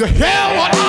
You hear what?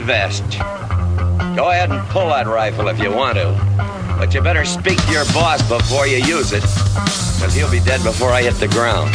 vest. Go ahead and pull that rifle if you want to. But you better speak to your boss before you use it, because he'll be dead before I hit the ground.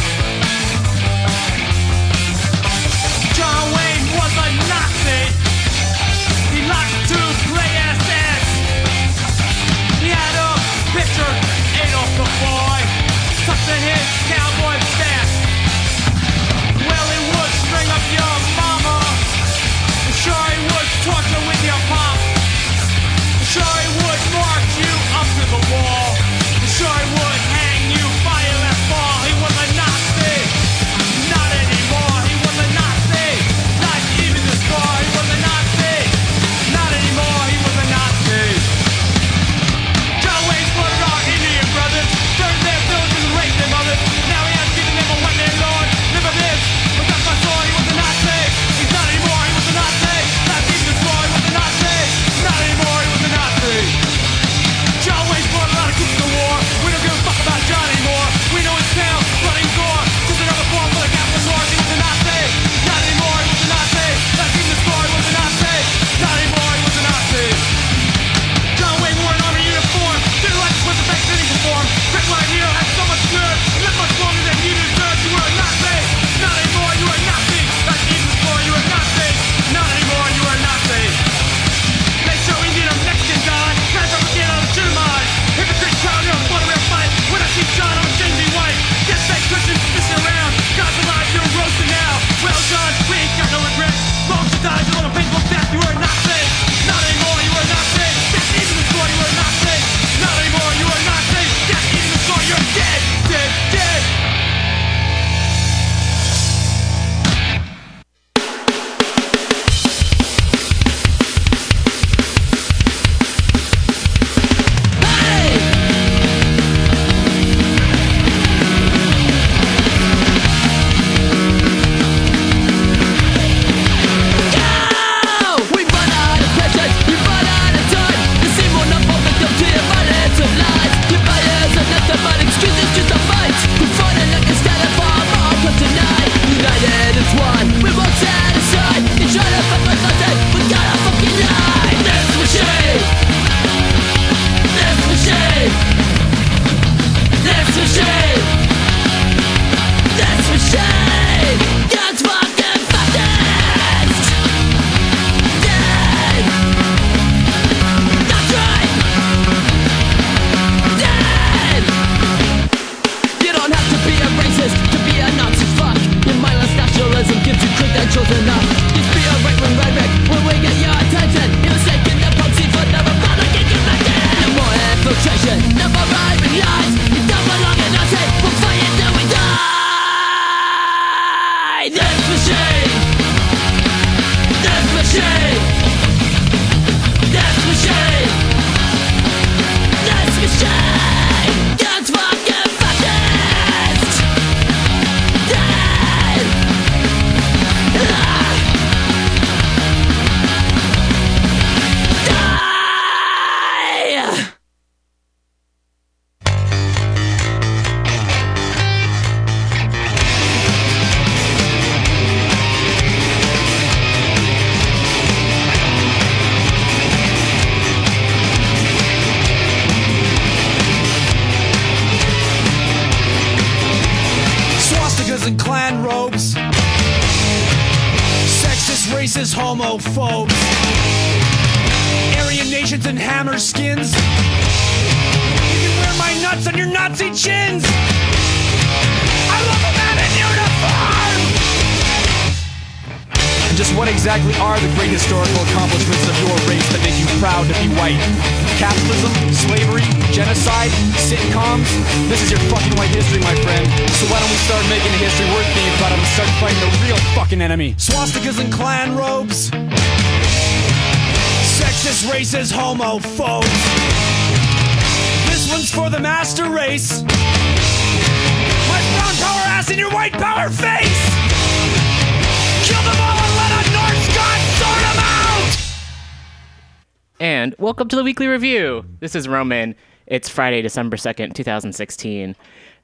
Weekly review. This is Roman. It's Friday, December 2nd, 2016.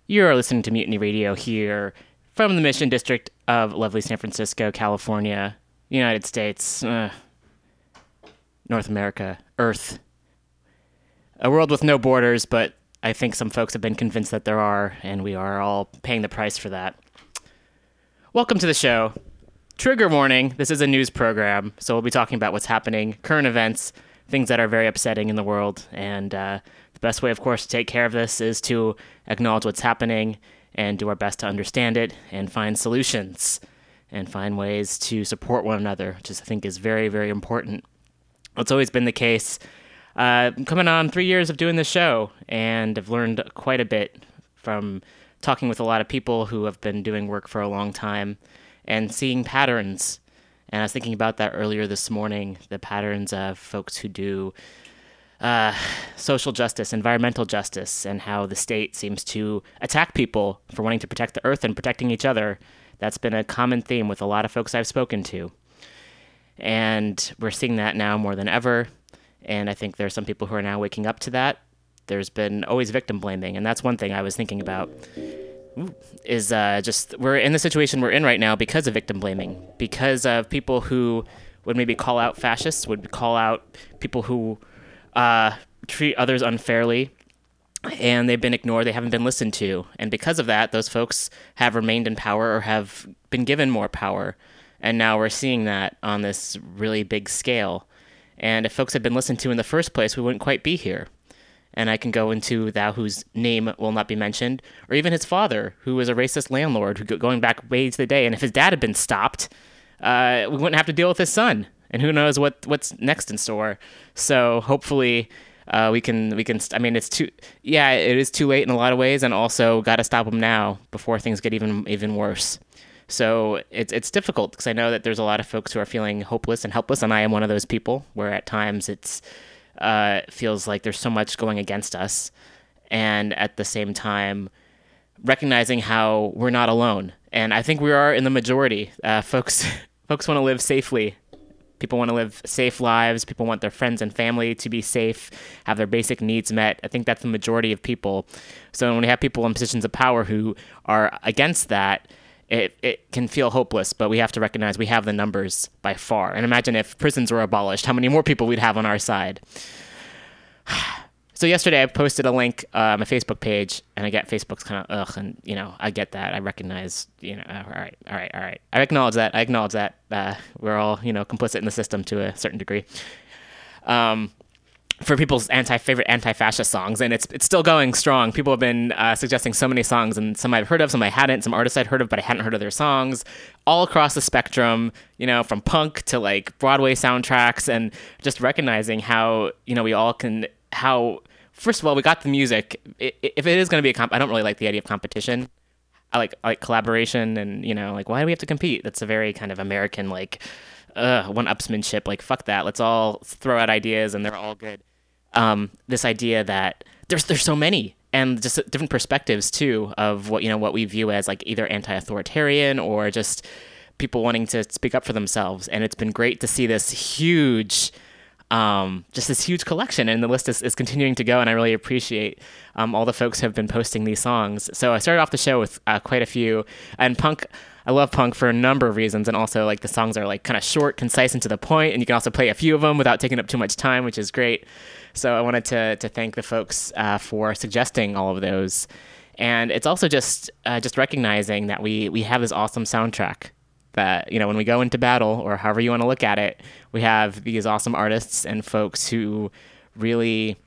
You're listening to Mutiny Radio here from the Mission District of lovely San Francisco, California, United States, uh, North America, Earth. A world with no borders, but I think some folks have been convinced that there are, and we are all paying the price for that. Welcome to the show. Trigger warning this is a news program, so we'll be talking about what's happening, current events, things that are very upsetting in the world. And uh, the best way, of course, to take care of this is to acknowledge what's happening and do our best to understand it and find solutions and find ways to support one another, which I think is very, very important. It's always been the case. Uh, coming on three years of doing this show, and I've learned quite a bit from talking with a lot of people who have been doing work for a long time and seeing patterns. And I was thinking about that earlier this morning the patterns of folks who do uh, social justice, environmental justice, and how the state seems to attack people for wanting to protect the earth and protecting each other. That's been a common theme with a lot of folks I've spoken to. And we're seeing that now more than ever. And I think there are some people who are now waking up to that. There's been always victim blaming, and that's one thing I was thinking about. Is uh, just we're in the situation we're in right now because of victim blaming, because of people who would maybe call out fascists, would call out people who uh, treat others unfairly, and they've been ignored, they haven't been listened to. And because of that, those folks have remained in power or have been given more power. And now we're seeing that on this really big scale. And if folks had been listened to in the first place, we wouldn't quite be here. And I can go into thou whose name will not be mentioned, or even his father, who was a racist landlord, who going back way to the day. And if his dad had been stopped, uh, we wouldn't have to deal with his son. And who knows what what's next in store. So hopefully, uh, we can we can. I mean, it's too. Yeah, it is too late in a lot of ways, and also got to stop them now before things get even even worse. So it's it's difficult because I know that there's a lot of folks who are feeling hopeless and helpless, and I am one of those people where at times it's uh, feels like there's so much going against us, and at the same time recognizing how we're not alone. And I think we are in the majority. Uh, folks folks want to live safely. People want to live safe lives. People want their friends and family to be safe, have their basic needs met. I think that's the majority of people. So when we have people in positions of power who are against that, it, it can feel hopeless, but we have to recognize we have the numbers by far. And imagine if prisons were abolished, how many more people we'd have on our side. So yesterday I posted a link on my Facebook page, and I get Facebook's kind of ugh, and you know I get that. I recognize, you know, all right, all right, all right. I acknowledge that. I acknowledge that uh, we're all you know complicit in the system to a certain degree. Um, for people's anti favorite anti fascist songs, and it's it's still going strong. People have been uh, suggesting so many songs, and some I've heard of, some I hadn't, some artists I'd heard of, but I hadn't heard of their songs. All across the spectrum, you know, from punk to like Broadway soundtracks, and just recognizing how you know we all can how first of all we got the music. If it is going to be a comp, I don't really like the idea of competition. I like I like collaboration, and you know, like why do we have to compete? That's a very kind of American like uh, one upsmanship. Like fuck that. Let's all throw out ideas, and they're all good um, this idea that there's there's so many and just different perspectives too of what you know what we view as like either anti-authoritarian or just people wanting to speak up for themselves. And it's been great to see this huge um, just this huge collection. And the list is, is continuing to go and i really appreciate um, all the folks who have been posting these songs. So i started off the show with uh, quite a few. And punk I love punk for a number of reasons, and also like the songs are like kind of short, concise, and to the point, and you can also play a few of them without taking up too much time, which is great. So I wanted to to thank the folks uh, for suggesting all of those, and it's also just uh, just recognizing that we we have this awesome soundtrack, that you know when we go into battle or however you want to look at it, we have these awesome artists and folks who really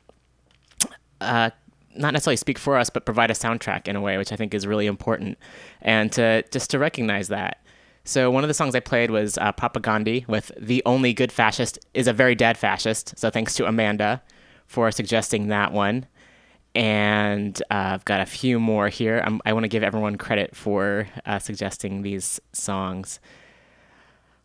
uh, not necessarily speak for us, but provide a soundtrack in a way, which I think is really important, and to just to recognize that. So one of the songs I played was uh, Propagandhi with "The Only Good Fascist is a Very Dead Fascist." So thanks to Amanda for suggesting that one, and uh, I've got a few more here. I'm, I want to give everyone credit for uh, suggesting these songs.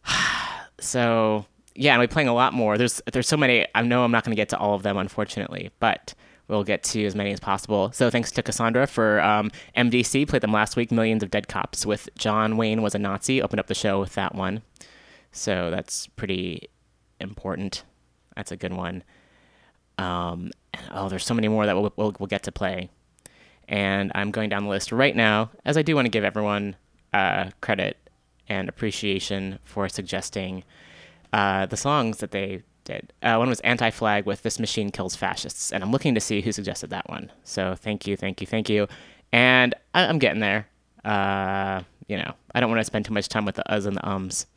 so yeah, and we're playing a lot more. There's there's so many. I know I'm not going to get to all of them, unfortunately, but we'll get to as many as possible. So thanks to Cassandra for um, MDC. Played them last week. Millions of Dead Cops with John Wayne was a Nazi. Opened up the show with that one. So that's pretty important. That's a good one. Um, oh, there's so many more that we'll, we'll, we'll get to play. And I'm going down the list right now, as I do want to give everyone uh, credit and appreciation for suggesting uh, the songs that they did. Uh, one was Anti Flag with This Machine Kills Fascists, and I'm looking to see who suggested that one. So thank you, thank you, thank you. And I- I'm getting there. Uh, you know, I don't want to spend too much time with the uhs and the ums.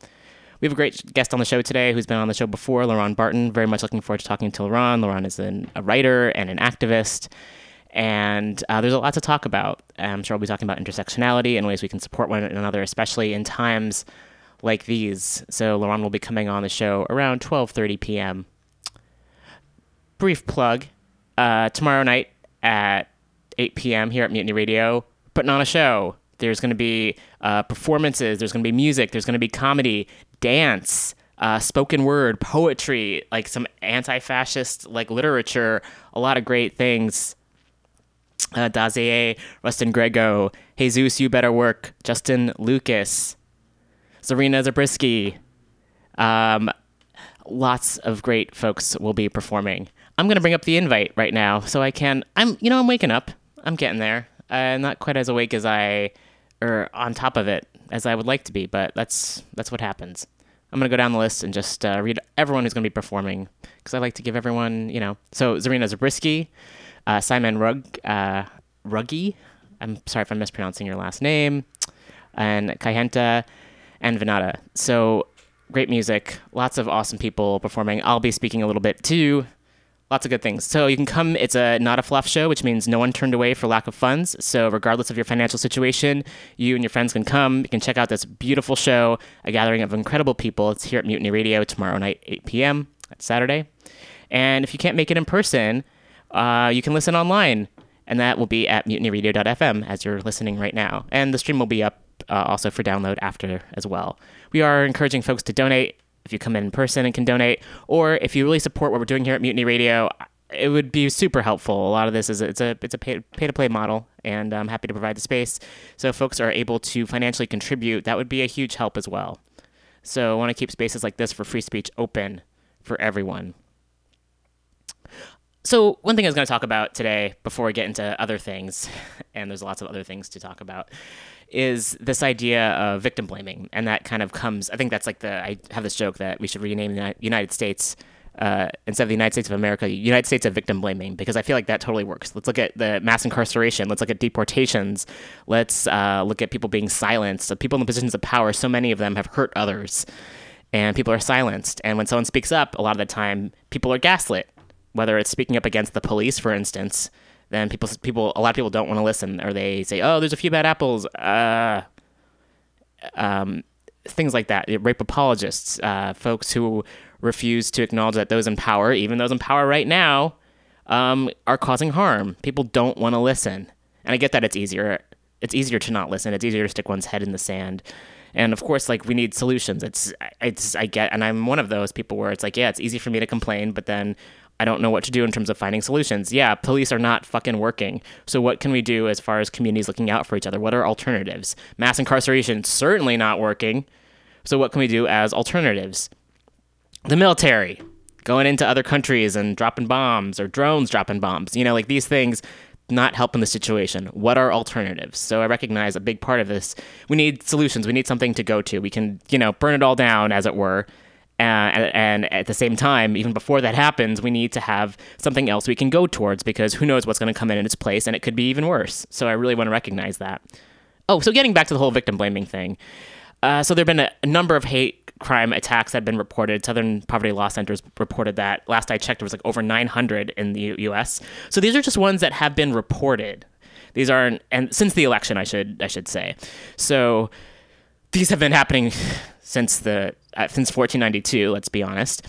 We have a great guest on the show today who's been on the show before, Lauren Barton. Very much looking forward to talking to Lauren. Lauren is an, a writer and an activist. And uh, there's a lot to talk about. I'm sure we'll be talking about intersectionality and ways we can support one another, especially in times like these. So Lauren will be coming on the show around 12:30 p.m. Brief plug: uh, tomorrow night at 8 p.m. here at Mutiny Radio, putting on a show. There's going to be uh, performances. There's going to be music. There's going to be comedy, dance, uh, spoken word, poetry, like some anti-fascist like literature. A lot of great things. Uh, Dazier, Rustin Grego, Jesus, you better work. Justin Lucas, Zarina Zabrisky. Um, lots of great folks will be performing. I'm gonna bring up the invite right now, so I can. I'm, you know, I'm waking up. I'm getting there. Uh, not quite as awake as I, or on top of it as I would like to be, but that's that's what happens. I'm gonna go down the list and just uh, read everyone who's gonna be performing because I like to give everyone, you know. So Zarina Zabrisky, uh, Simon Rug, uh, Ruggie. I'm sorry if I'm mispronouncing your last name, and Kaihenta and Venata. So great music, lots of awesome people performing. I'll be speaking a little bit too. Lots of good things. So you can come. It's a not a fluff show, which means no one turned away for lack of funds. So regardless of your financial situation, you and your friends can come. You can check out this beautiful show, a gathering of incredible people. It's here at Mutiny Radio tomorrow night, 8 p.m. That's Saturday. And if you can't make it in person, uh, you can listen online, and that will be at mutinyradio.fm as you're listening right now. And the stream will be up uh, also for download after as well. We are encouraging folks to donate if you come in person and can donate, or if you really support what we're doing here at Mutiny Radio. It would be super helpful. A lot of this is it's a it's a pay, pay to play model, and I'm happy to provide the space. So if folks are able to financially contribute, that would be a huge help as well. So I want to keep spaces like this for free speech open for everyone. So one thing I was going to talk about today before we get into other things, and there's lots of other things to talk about, is this idea of victim blaming, and that kind of comes. I think that's like the. I have this joke that we should rename the United States uh, instead of the United States of America, United States of victim blaming, because I feel like that totally works. Let's look at the mass incarceration. Let's look at deportations. Let's uh, look at people being silenced. So people in positions of power. So many of them have hurt others, and people are silenced. And when someone speaks up, a lot of the time, people are gaslit. Whether it's speaking up against the police, for instance, then people people a lot of people don't want to listen, or they say, "Oh, there's a few bad apples." Uh, um, things like that. Rape apologists, uh, folks who refuse to acknowledge that those in power, even those in power right now, um, are causing harm. People don't want to listen, and I get that it's easier. It's easier to not listen. It's easier to stick one's head in the sand. And of course, like we need solutions. It's, it's, I get, and I'm one of those people where it's like, yeah, it's easy for me to complain, but then I don't know what to do in terms of finding solutions. Yeah, police are not fucking working. So what can we do as far as communities looking out for each other? What are alternatives? Mass incarceration certainly not working. So what can we do as alternatives? The military going into other countries and dropping bombs or drones dropping bombs. You know, like these things not helping the situation. What are alternatives? So I recognize a big part of this. We need solutions. We need something to go to. We can, you know, burn it all down, as it were. And, and at the same time, even before that happens, we need to have something else we can go towards because who knows what's going to come in in its place, and it could be even worse. So I really want to recognize that. Oh, so getting back to the whole victim blaming thing. Uh, so there have been a, a number of hate crime attacks that have been reported. Southern Poverty Law Centers reported that. Last I checked, there was like over 900 in the U- U.S. So these are just ones that have been reported. These aren't, and since the election, I should I should say. So these have been happening since the uh, since 1492. Let's be honest.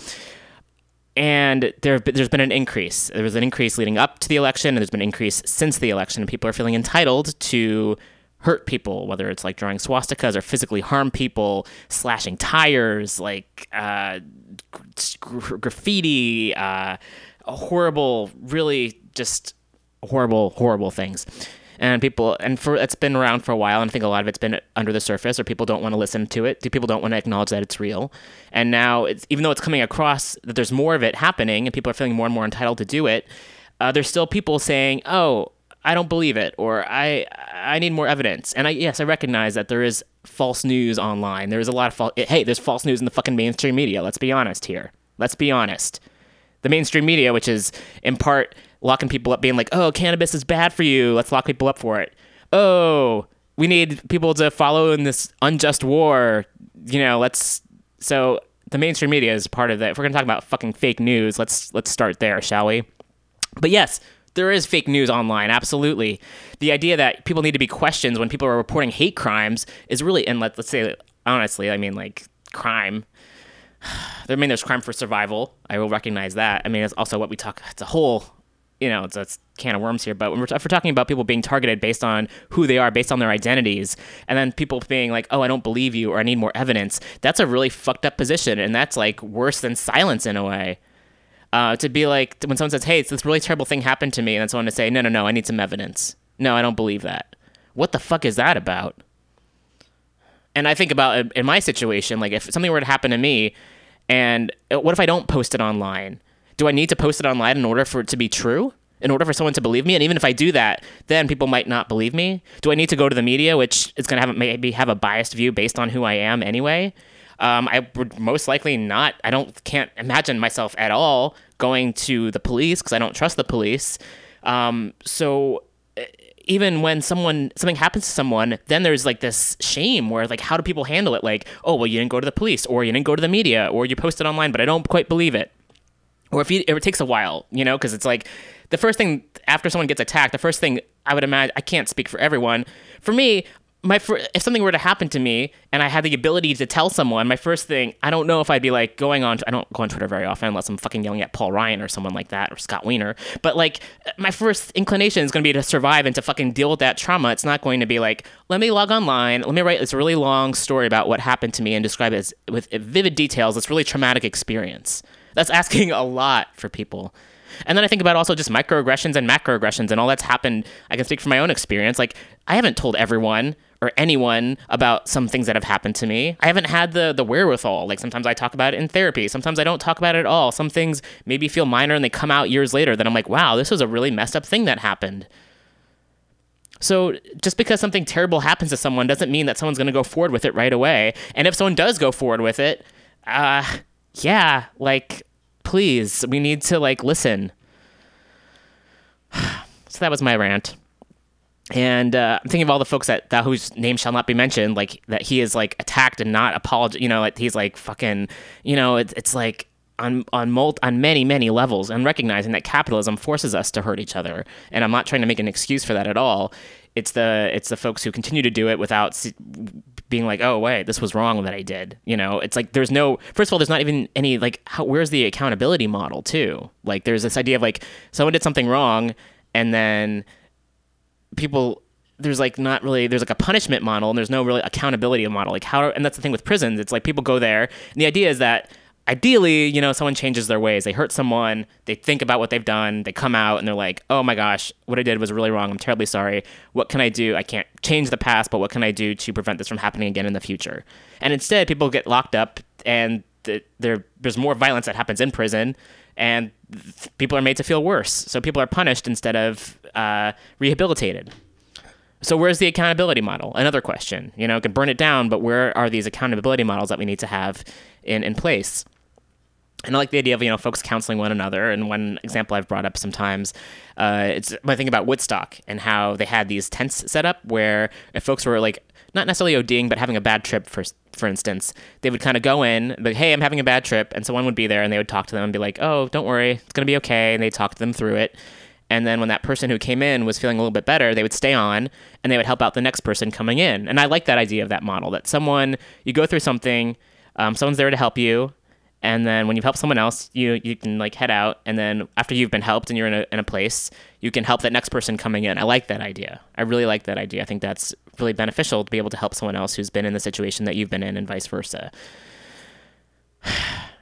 And there, there's been an increase. There was an increase leading up to the election, and there's been an increase since the election. And people are feeling entitled to hurt people, whether it's like drawing swastikas or physically harm people, slashing tires, like uh, gr- graffiti, uh, horrible, really just horrible, horrible things. And people, and for it's been around for a while, and I think a lot of it's been under the surface, or people don't want to listen to it. People don't want to acknowledge that it's real. And now, it's even though it's coming across that there's more of it happening, and people are feeling more and more entitled to do it, uh, there's still people saying, "Oh, I don't believe it," or "I I need more evidence." And I yes, I recognize that there is false news online. There is a lot of false. Hey, there's false news in the fucking mainstream media. Let's be honest here. Let's be honest the mainstream media, which is in part locking people up, being like, "Oh, cannabis is bad for you. Let's lock people up for it." Oh, we need people to follow in this unjust war. You know, let's. So the mainstream media is part of that. If we're gonna talk about fucking fake news, let's let's start there, shall we? But yes, there is fake news online. Absolutely, the idea that people need to be questioned when people are reporting hate crimes is really, and let, let's say honestly, I mean like crime I mean, there's crime for survival. I will recognize that. I mean, it's also what we talk. It's a whole, you know, it's a can of worms here. But when we're, if we're talking about people being targeted based on who they are, based on their identities, and then people being like, "Oh, I don't believe you," or "I need more evidence," that's a really fucked up position, and that's like worse than silence in a way. Uh, to be like when someone says, "Hey, it's this really terrible thing happened to me," and then someone to say, "No, no, no, I need some evidence." No, I don't believe that. What the fuck is that about? And I think about in my situation, like if something were to happen to me, and uh, what if I don't post it online? Do I need to post it online in order for it to be true? In order for someone to believe me? And even if I do that, then people might not believe me. Do I need to go to the media, which is going to have maybe have a biased view based on who I am anyway? Um, I would most likely not. I don't can't imagine myself at all going to the police because I don't trust the police. Um, so even when someone something happens to someone, then there's like this shame where like how do people handle it? Like, oh well, you didn't go to the police, or you didn't go to the media, or you posted online, but I don't quite believe it. Or if, you, if it takes a while, you know, because it's like the first thing after someone gets attacked, the first thing I would imagine I can't speak for everyone. For me, my fir- if something were to happen to me and I had the ability to tell someone, my first thing I don't know if I'd be like going on. I don't go on Twitter very often unless I'm fucking yelling at Paul Ryan or someone like that or Scott Wiener. But like my first inclination is going to be to survive and to fucking deal with that trauma. It's not going to be like let me log online, let me write this really long story about what happened to me and describe it as, with vivid details. It's really traumatic experience. That's asking a lot for people. And then I think about also just microaggressions and macroaggressions and all that's happened. I can speak from my own experience. Like I haven't told everyone or anyone about some things that have happened to me. I haven't had the the wherewithal. Like sometimes I talk about it in therapy. Sometimes I don't talk about it at all. Some things maybe feel minor and they come out years later. Then I'm like, wow, this was a really messed up thing that happened. So just because something terrible happens to someone doesn't mean that someone's going to go forward with it right away. And if someone does go forward with it, uh, yeah, like please, we need to like listen. so that was my rant. And uh, I'm thinking of all the folks that, that whose name shall not be mentioned, like that he is like attacked and not apologized. You know, like he's like fucking. You know, it's it's like on on mul- on many many levels, and recognizing that capitalism forces us to hurt each other. And I'm not trying to make an excuse for that at all. It's the it's the folks who continue to do it without being like, oh wait, this was wrong that I did. You know, it's like there's no. First of all, there's not even any like how, where's the accountability model too? Like there's this idea of like someone did something wrong, and then people there's like not really there's like a punishment model and there's no really accountability model like how and that's the thing with prisons it's like people go there and the idea is that ideally you know someone changes their ways they hurt someone they think about what they've done they come out and they're like oh my gosh what i did was really wrong i'm terribly sorry what can i do i can't change the past but what can i do to prevent this from happening again in the future and instead people get locked up and th- there there's more violence that happens in prison and th- people are made to feel worse so people are punished instead of uh, rehabilitated so where's the accountability model? Another question. You know, can burn it down, but where are these accountability models that we need to have in, in place? And I like the idea of you know folks counseling one another. And one example I've brought up sometimes, uh, it's my thing about Woodstock and how they had these tents set up where if folks were like not necessarily ODing but having a bad trip for for instance, they would kind of go in, like, hey, I'm having a bad trip, and someone would be there and they would talk to them and be like, oh, don't worry, it's gonna be okay, and they talk to them through it. And then when that person who came in was feeling a little bit better, they would stay on and they would help out the next person coming in. And I like that idea of that model that someone, you go through something, um, someone's there to help you. And then when you've helped someone else, you, you can like head out. And then after you've been helped and you're in a, in a place, you can help that next person coming in. I like that idea. I really like that idea. I think that's really beneficial to be able to help someone else who's been in the situation that you've been in and vice versa.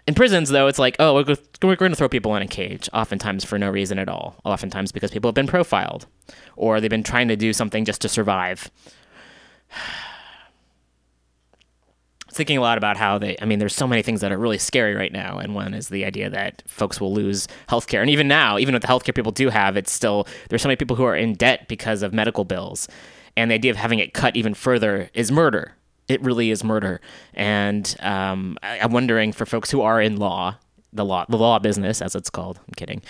In prisons, though, it's like, oh, we're, we're going to throw people in a cage, oftentimes for no reason at all. Oftentimes because people have been profiled, or they've been trying to do something just to survive. Thinking a lot about how they, I mean, there's so many things that are really scary right now, and one is the idea that folks will lose healthcare. And even now, even with the healthcare people do have, it's still, there's so many people who are in debt because of medical bills. And the idea of having it cut even further is murder it really is murder. And um, I, I'm wondering for folks who are in law, the law, the law business, as it's called. I'm kidding.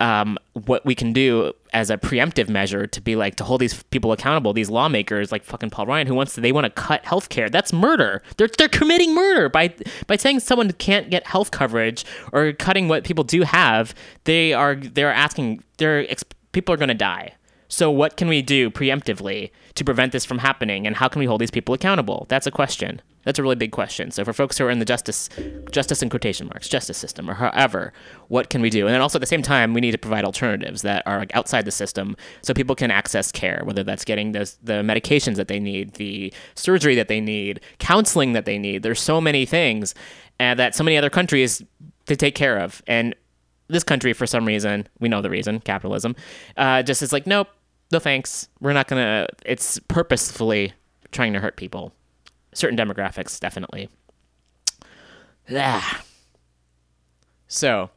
Um, what we can do as a preemptive measure to be like to hold these people accountable, these lawmakers like fucking Paul Ryan, who wants to they want to cut health care. That's murder. They're they're committing murder by by saying someone can't get health coverage or cutting what people do have. They are they're asking they're people are going to die. So, what can we do preemptively to prevent this from happening, and how can we hold these people accountable? That's a question. That's a really big question. So, for folks who are in the justice, justice in quotation marks, justice system, or however, what can we do? And then also at the same time, we need to provide alternatives that are like outside the system, so people can access care, whether that's getting the the medications that they need, the surgery that they need, counseling that they need. There's so many things, and that so many other countries to take care of, and this country for some reason we know the reason capitalism uh, just is like nope no thanks we're not gonna it's purposefully trying to hurt people certain demographics definitely. Ah. so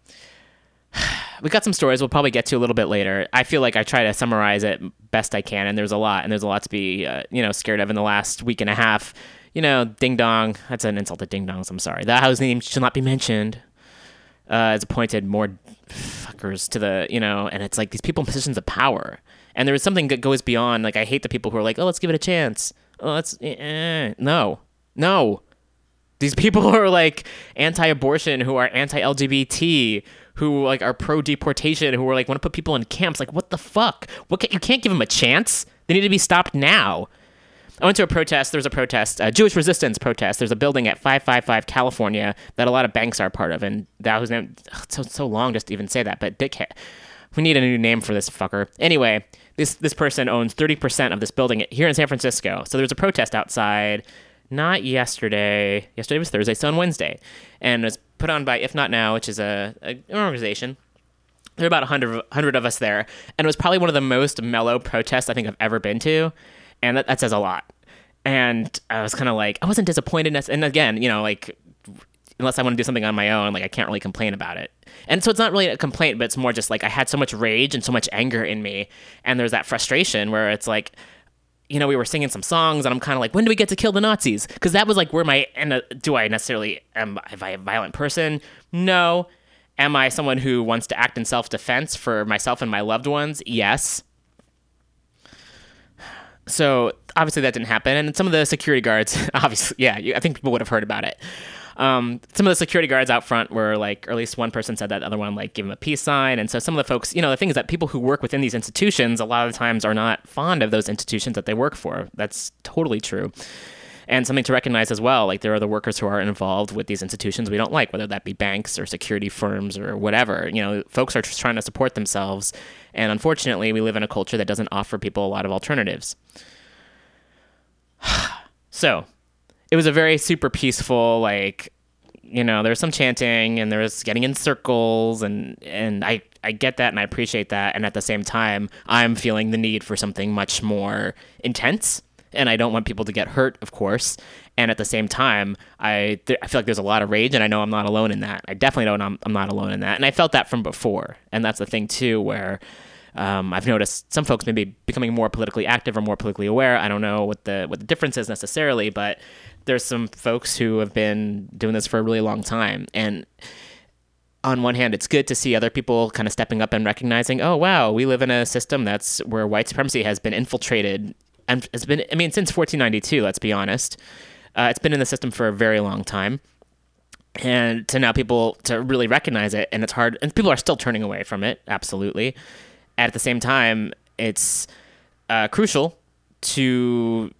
we got some stories we'll probably get to a little bit later. I feel like i try to summarize it best i can and there's a lot and there's a lot to be uh, you know scared of in the last week and a half. You know ding dong that's an insult to ding dongs i'm sorry. That house name should not be mentioned. Uh, appointed more fuckers to the you know and it's like these people in positions of power. And there is something that goes beyond like i hate the people who are like oh let's give it a chance oh let's eh, eh. no no these people are like anti-abortion who are anti-lgbt who like are pro-deportation who are like want to put people in camps like what the fuck what can, you can't give them a chance they need to be stopped now I went to a protest. There was a protest, a Jewish resistance protest. There's a building at 555 California that a lot of banks are part of, and that was named. so so long just to even say that, but dickhead. We need a new name for this fucker. Anyway, this this person owns 30% of this building here in San Francisco. So there was a protest outside. Not yesterday. Yesterday was Thursday, so on Wednesday, and it was put on by If Not Now, which is a, a an organization there were about 100, 100 of us there and it was probably one of the most mellow protests i think i've ever been to and that, that says a lot and i was kind of like i wasn't disappointed and again you know like unless i want to do something on my own like i can't really complain about it and so it's not really a complaint but it's more just like i had so much rage and so much anger in me and there's that frustration where it's like you know, we were singing some songs, and I'm kind of like, when do we get to kill the Nazis? Because that was like where my and uh, do I necessarily am am I a violent person? No. Am I someone who wants to act in self defense for myself and my loved ones? Yes. So obviously that didn't happen, and some of the security guards, obviously, yeah, you, I think people would have heard about it. Um, some of the security guards out front were like, or at least one person said that, the other one like gave him a peace sign, and so some of the folks, you know, the thing is that people who work within these institutions a lot of times are not fond of those institutions that they work for. That's totally true. And something to recognize as well, like there are the workers who are involved with these institutions we don't like, whether that be banks or security firms or whatever. You know, folks are just trying to support themselves, and unfortunately, we live in a culture that doesn't offer people a lot of alternatives. so, it was a very super peaceful, like, you know, there was some chanting and there was getting in circles, and and I I get that and I appreciate that, and at the same time, I'm feeling the need for something much more intense and I don't want people to get hurt, of course. And at the same time, I th- I feel like there's a lot of rage, and I know I'm not alone in that. I definitely don't. I'm, I'm not alone in that, and I felt that from before. And that's the thing too, where um, I've noticed some folks maybe becoming more politically active or more politically aware. I don't know what the what the difference is necessarily, but there's some folks who have been doing this for a really long time, and on one hand, it's good to see other people kind of stepping up and recognizing, oh wow, we live in a system that's where white supremacy has been infiltrated, and it's been, I mean, since 1492. Let's be honest, uh, it's been in the system for a very long time, and to now people to really recognize it, and it's hard, and people are still turning away from it, absolutely. At the same time, it's uh, crucial to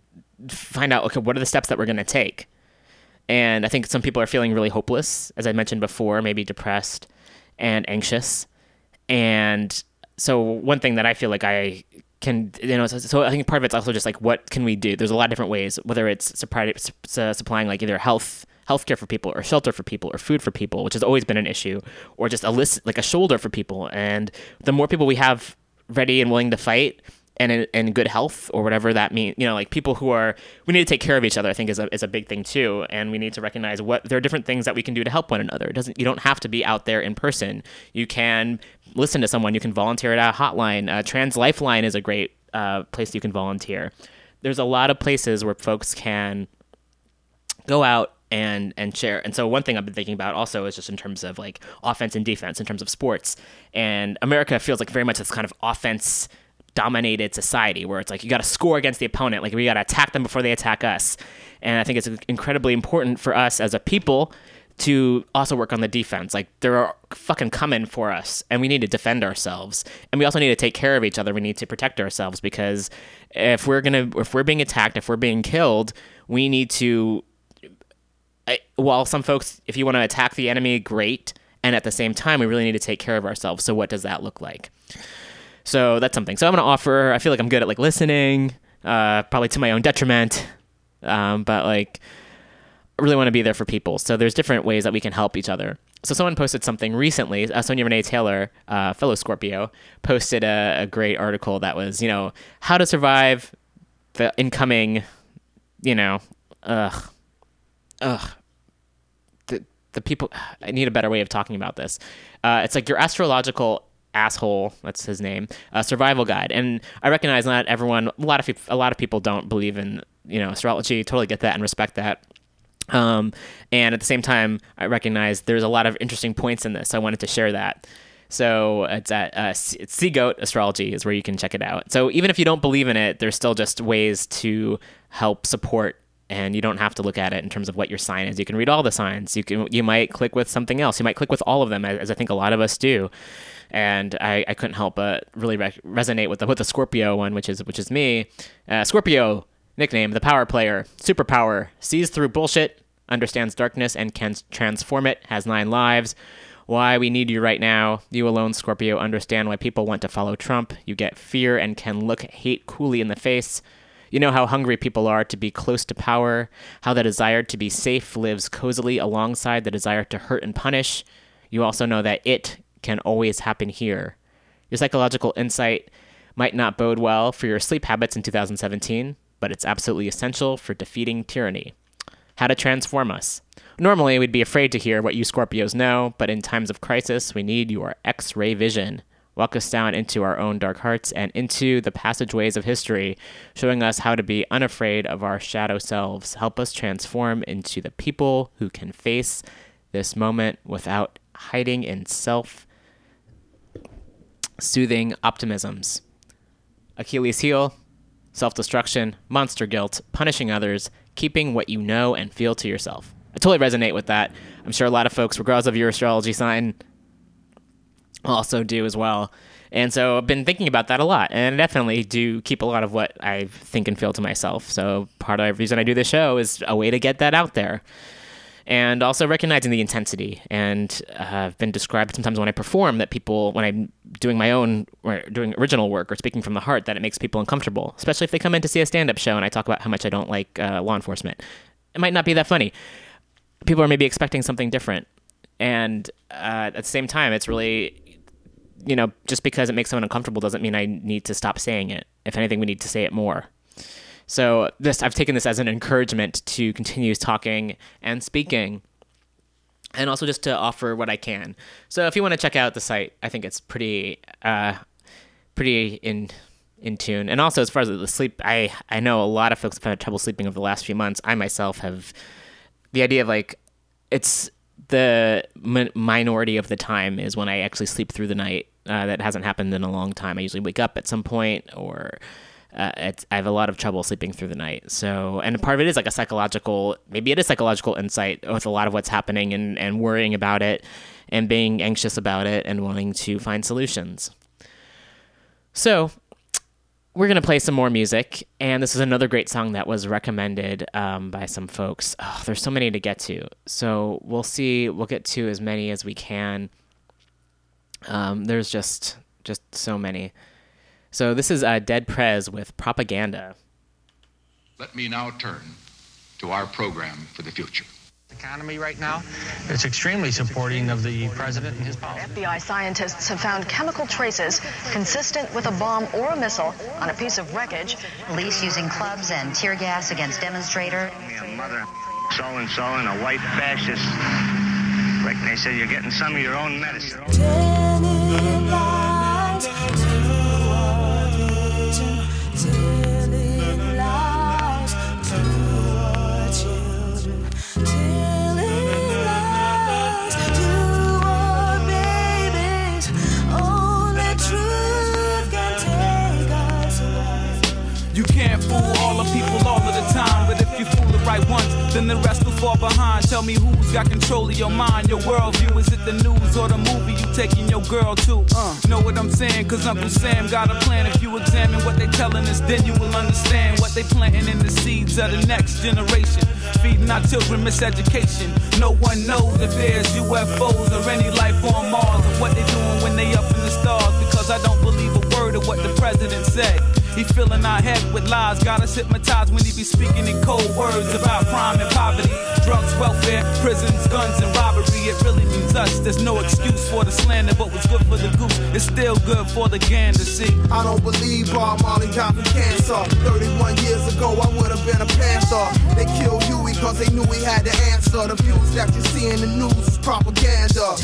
find out okay, what are the steps that we're going to take and I think some people are feeling really hopeless, as I mentioned before, maybe depressed and anxious. And so, one thing that I feel like I can, you know, so, I think part of it's also just like, what can we do? There's a lot of different ways, whether it's supply, su- supplying like either health, healthcare for people, or shelter for people, or food for people, which has always been an issue, or just a list, like a shoulder for people. And the more people we have ready and willing to fight, and in good health or whatever that means. You know, like people who are we need to take care of each other. I think is a is a big thing too, and we need to recognize what there are different things that we can do to help one another. It doesn't you don't have to be out there in person. You can listen to someone. You can volunteer at a hotline. Uh, Trans Lifeline is a great uh, place you can volunteer. There's a lot of places where folks can go out and and share. And so one thing I've been thinking about also is just in terms of like offense and defense in terms of sports. And America feels like very much this kind of offense dominated society where it's like you got to score against the opponent, like we got to attack them before they attack us. And I think it's incredibly important for us as a people to also work on the defense. Like they're fucking coming for us, and we need to defend ourselves. And we also need to take care of each other. We need to protect ourselves because if we're gonna, if we're being attacked, if we're being killed, we need to. I, while some folks, if you want to attack the enemy, great. And at the same time, we really need to take care of ourselves. So what does that look like? So that's something. So I'm gonna offer. I feel like I'm good at like listening, uh, probably to my own detriment, um, but like I really want to be there for people. So there's different ways that we can help each other. So someone posted something recently. Uh, Sonya Renee Taylor, uh, fellow Scorpio, posted a, a great article that was, you know, how to survive the incoming, you know, ugh, ugh, the people. I need a better way of talking about this. Uh, it's like your astrological asshole that's his name uh, survival guide and i recognize not everyone a lot of a lot of people don't believe in you know astrology totally get that and respect that um, and at the same time i recognize there's a lot of interesting points in this so i wanted to share that so it's at uh, it's Seagoat Astrology is where you can check it out. So even if you don't believe in it, there's still just ways to help support, and you don't have to look at it in terms of what your sign is. You can read all the signs. You can you might click with something else. You might click with all of them, as I think a lot of us do and I, I couldn't help but really re- resonate with the with the Scorpio one, which is which is me. Uh, Scorpio nickname the power player, superpower, sees through bullshit, understands darkness, and can transform it. Has nine lives. Why we need you right now. You alone, Scorpio, understand why people want to follow Trump. You get fear and can look hate coolly in the face. You know how hungry people are to be close to power, how the desire to be safe lives cozily alongside the desire to hurt and punish. You also know that it can always happen here. Your psychological insight might not bode well for your sleep habits in 2017, but it's absolutely essential for defeating tyranny. How to transform us. Normally, we'd be afraid to hear what you Scorpios know, but in times of crisis, we need your X ray vision. Walk us down into our own dark hearts and into the passageways of history, showing us how to be unafraid of our shadow selves. Help us transform into the people who can face this moment without hiding in self soothing optimisms. Achilles' heel, self destruction, monster guilt, punishing others, keeping what you know and feel to yourself. I totally resonate with that. I'm sure a lot of folks, regardless of your astrology sign, also do as well. And so I've been thinking about that a lot, and I definitely do keep a lot of what I think and feel to myself. So part of the reason I do this show is a way to get that out there and also recognizing the intensity. And uh, I've been described sometimes when I perform that people, when I'm doing my own, or doing original work or speaking from the heart, that it makes people uncomfortable, especially if they come in to see a stand up show and I talk about how much I don't like uh, law enforcement. It might not be that funny. People are maybe expecting something different. And uh, at the same time, it's really you know, just because it makes someone uncomfortable doesn't mean I need to stop saying it. If anything, we need to say it more. So this I've taken this as an encouragement to continue talking and speaking and also just to offer what I can. So if you want to check out the site, I think it's pretty uh, pretty in in tune. And also as far as the sleep, I I know a lot of folks have had trouble sleeping over the last few months. I myself have the idea of like it's the mi- minority of the time is when I actually sleep through the night. Uh, that hasn't happened in a long time. I usually wake up at some point, or uh, I have a lot of trouble sleeping through the night. So, and part of it is like a psychological, maybe it is psychological insight with a lot of what's happening and, and worrying about it and being anxious about it and wanting to find solutions. So, we're going to play some more music. And this is another great song that was recommended um, by some folks. Oh, there's so many to get to. So, we'll see. We'll get to as many as we can. Um, there's just just so many. So this is uh, Dead Prez with Propaganda. Let me now turn to our program for the future. economy right now. It's extremely supporting of the president and his policy. FBI scientists have found chemical traces consistent with a bomb or a missile on a piece of wreckage. Police using clubs and tear gas against demonstrators. Your mother, so and so, and a white fascist. Right, they said you're getting some of your own medicine. Right ones, then the rest will fall behind. Tell me who's got control of your mind, your worldview. Is it the news or the movie you taking your girl to? Uh, know what I'm saying? Cause Uncle Sam got a plan. If you examine what they telling us, then you will understand what they planting in the seeds of the next generation. Feeding our children miseducation. No one knows if there's UFOs or any life on Mars or what they doing when they up in the stars. Because I don't believe a word of what the president say. He filling our head with lies, got us hypnotized when he be speaking in cold words about crime and poverty, drugs, welfare, prisons, guns, and robbery. It really means us. There's no excuse for the slander, but what's good for the goose is still good for the gander. See, I don't believe Bob Marley died from cancer. 31 years ago, I would have been a panther. They killed Huey because they knew he had the answer. The views that you see in the news is propaganda.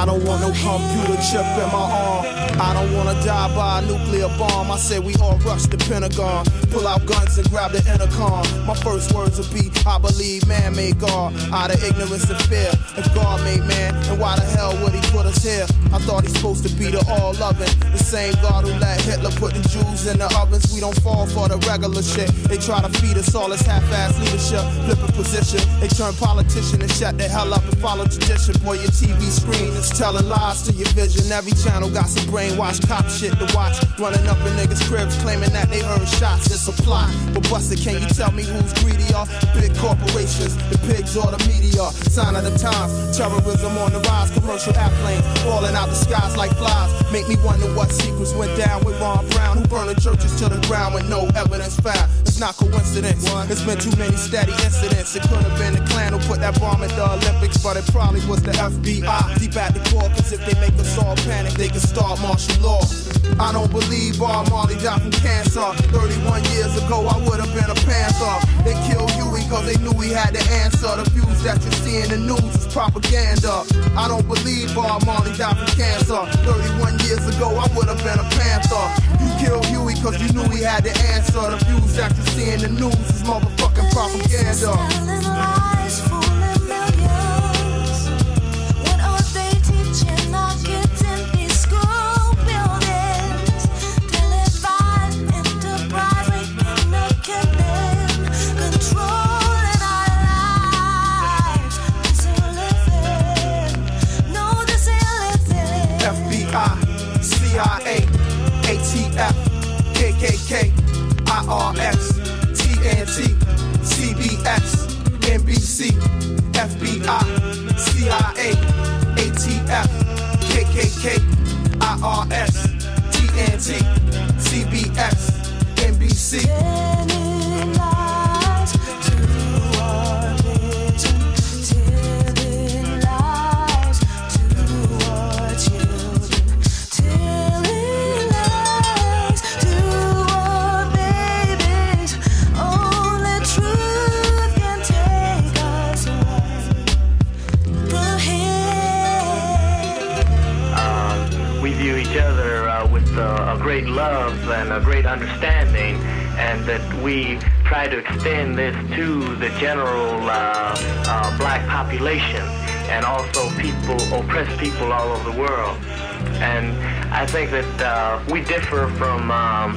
I don't want no computer chip in my arm. I don't wanna die by a nuclear bomb. I said we all rush the Pentagon, pull out guns and grab the intercom. My first words will be, I believe man made God out of ignorance and fear. If God made man, then why the hell would he put us here? I thought he's supposed to be the all loving, the same God who let Hitler put the Jews in the ovens. We don't fall for the regular shit. They try to feed us all this half-ass leadership, flipping position. They turn politician and shut the hell up and follow tradition. Boy, your TV screen is telling lies to your vision. Every channel got some brainwashed cop shit to watch. Running up in niggas' cribs claiming that they earn shots. It's a plot. But Buster, can you tell me who's greedier? Big corporations, the pigs or the media? Sign of the times. Terrorism on the rise. Commercial airplanes falling out the skies like flies. Make me wonder what secrets went down with Ron Brown, who burned the churches to the ground with no evidence found. It's not coincidence. It's been too many steady incidents. It could have been the Klan who put that bomb at the Olympics, but it probably was the FBI. Deep at the core, cause if they make us all panic, they can start martial law. I don't believe Bob Marley died from cancer. 31 years ago, I would have been a panther. They killed Huey cause they knew he had the answer. The views that you see in the news is propaganda. I don't believe Bob Marley died from cancer. 31 years ago, I would have been a panther. You killed Huey cause you knew he had the answer. The views that you see in the news is motherfucking propaganda. TNT. Understanding, and that we try to extend this to the general uh, uh, black population and also people, oppressed people all over the world. And I think that uh, we differ from um,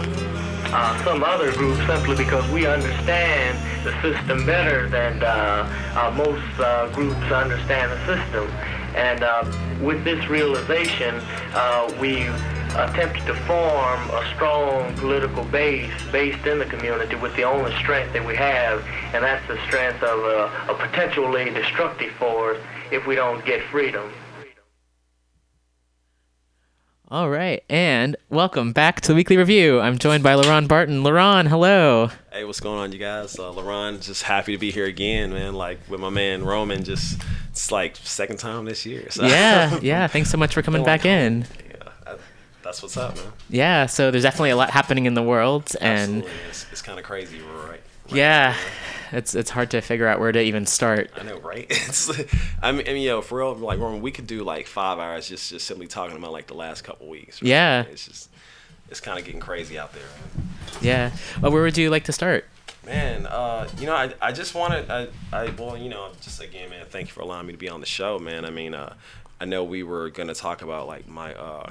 uh, some other groups simply because we understand the system better than uh, uh, most uh, groups understand the system. And uh, with this realization, we attempted to form a strong political base based in the community with the only strength that we have, and that's the strength of a, a potentially destructive force if we don't get freedom. All right, and welcome back to the weekly review. I'm joined by Laron Barton. Laron, hello. Hey, what's going on, you guys? Uh, LaRon, just happy to be here again, man. Like with my man Roman, just it's like second time this year. So. Yeah, yeah. Thanks so much for coming back in. That's what's up, man. Yeah, so there's definitely a lot happening in the world, and. It's, it's kind of crazy, right? yeah, it's it's hard to figure out where to even start. I know, right? It's, I mean, I mean, yo, for real, like Roman, we could do like five hours just just simply talking about like the last couple weeks. right? Yeah. It's just it's kind of getting crazy out there. Man. Yeah. Well, where would you like to start? Man, uh, you know, I, I just wanted, I, I, well, you know, just again, man, thank you for allowing me to be on the show, man. I mean, uh, I know we were gonna talk about like my, uh,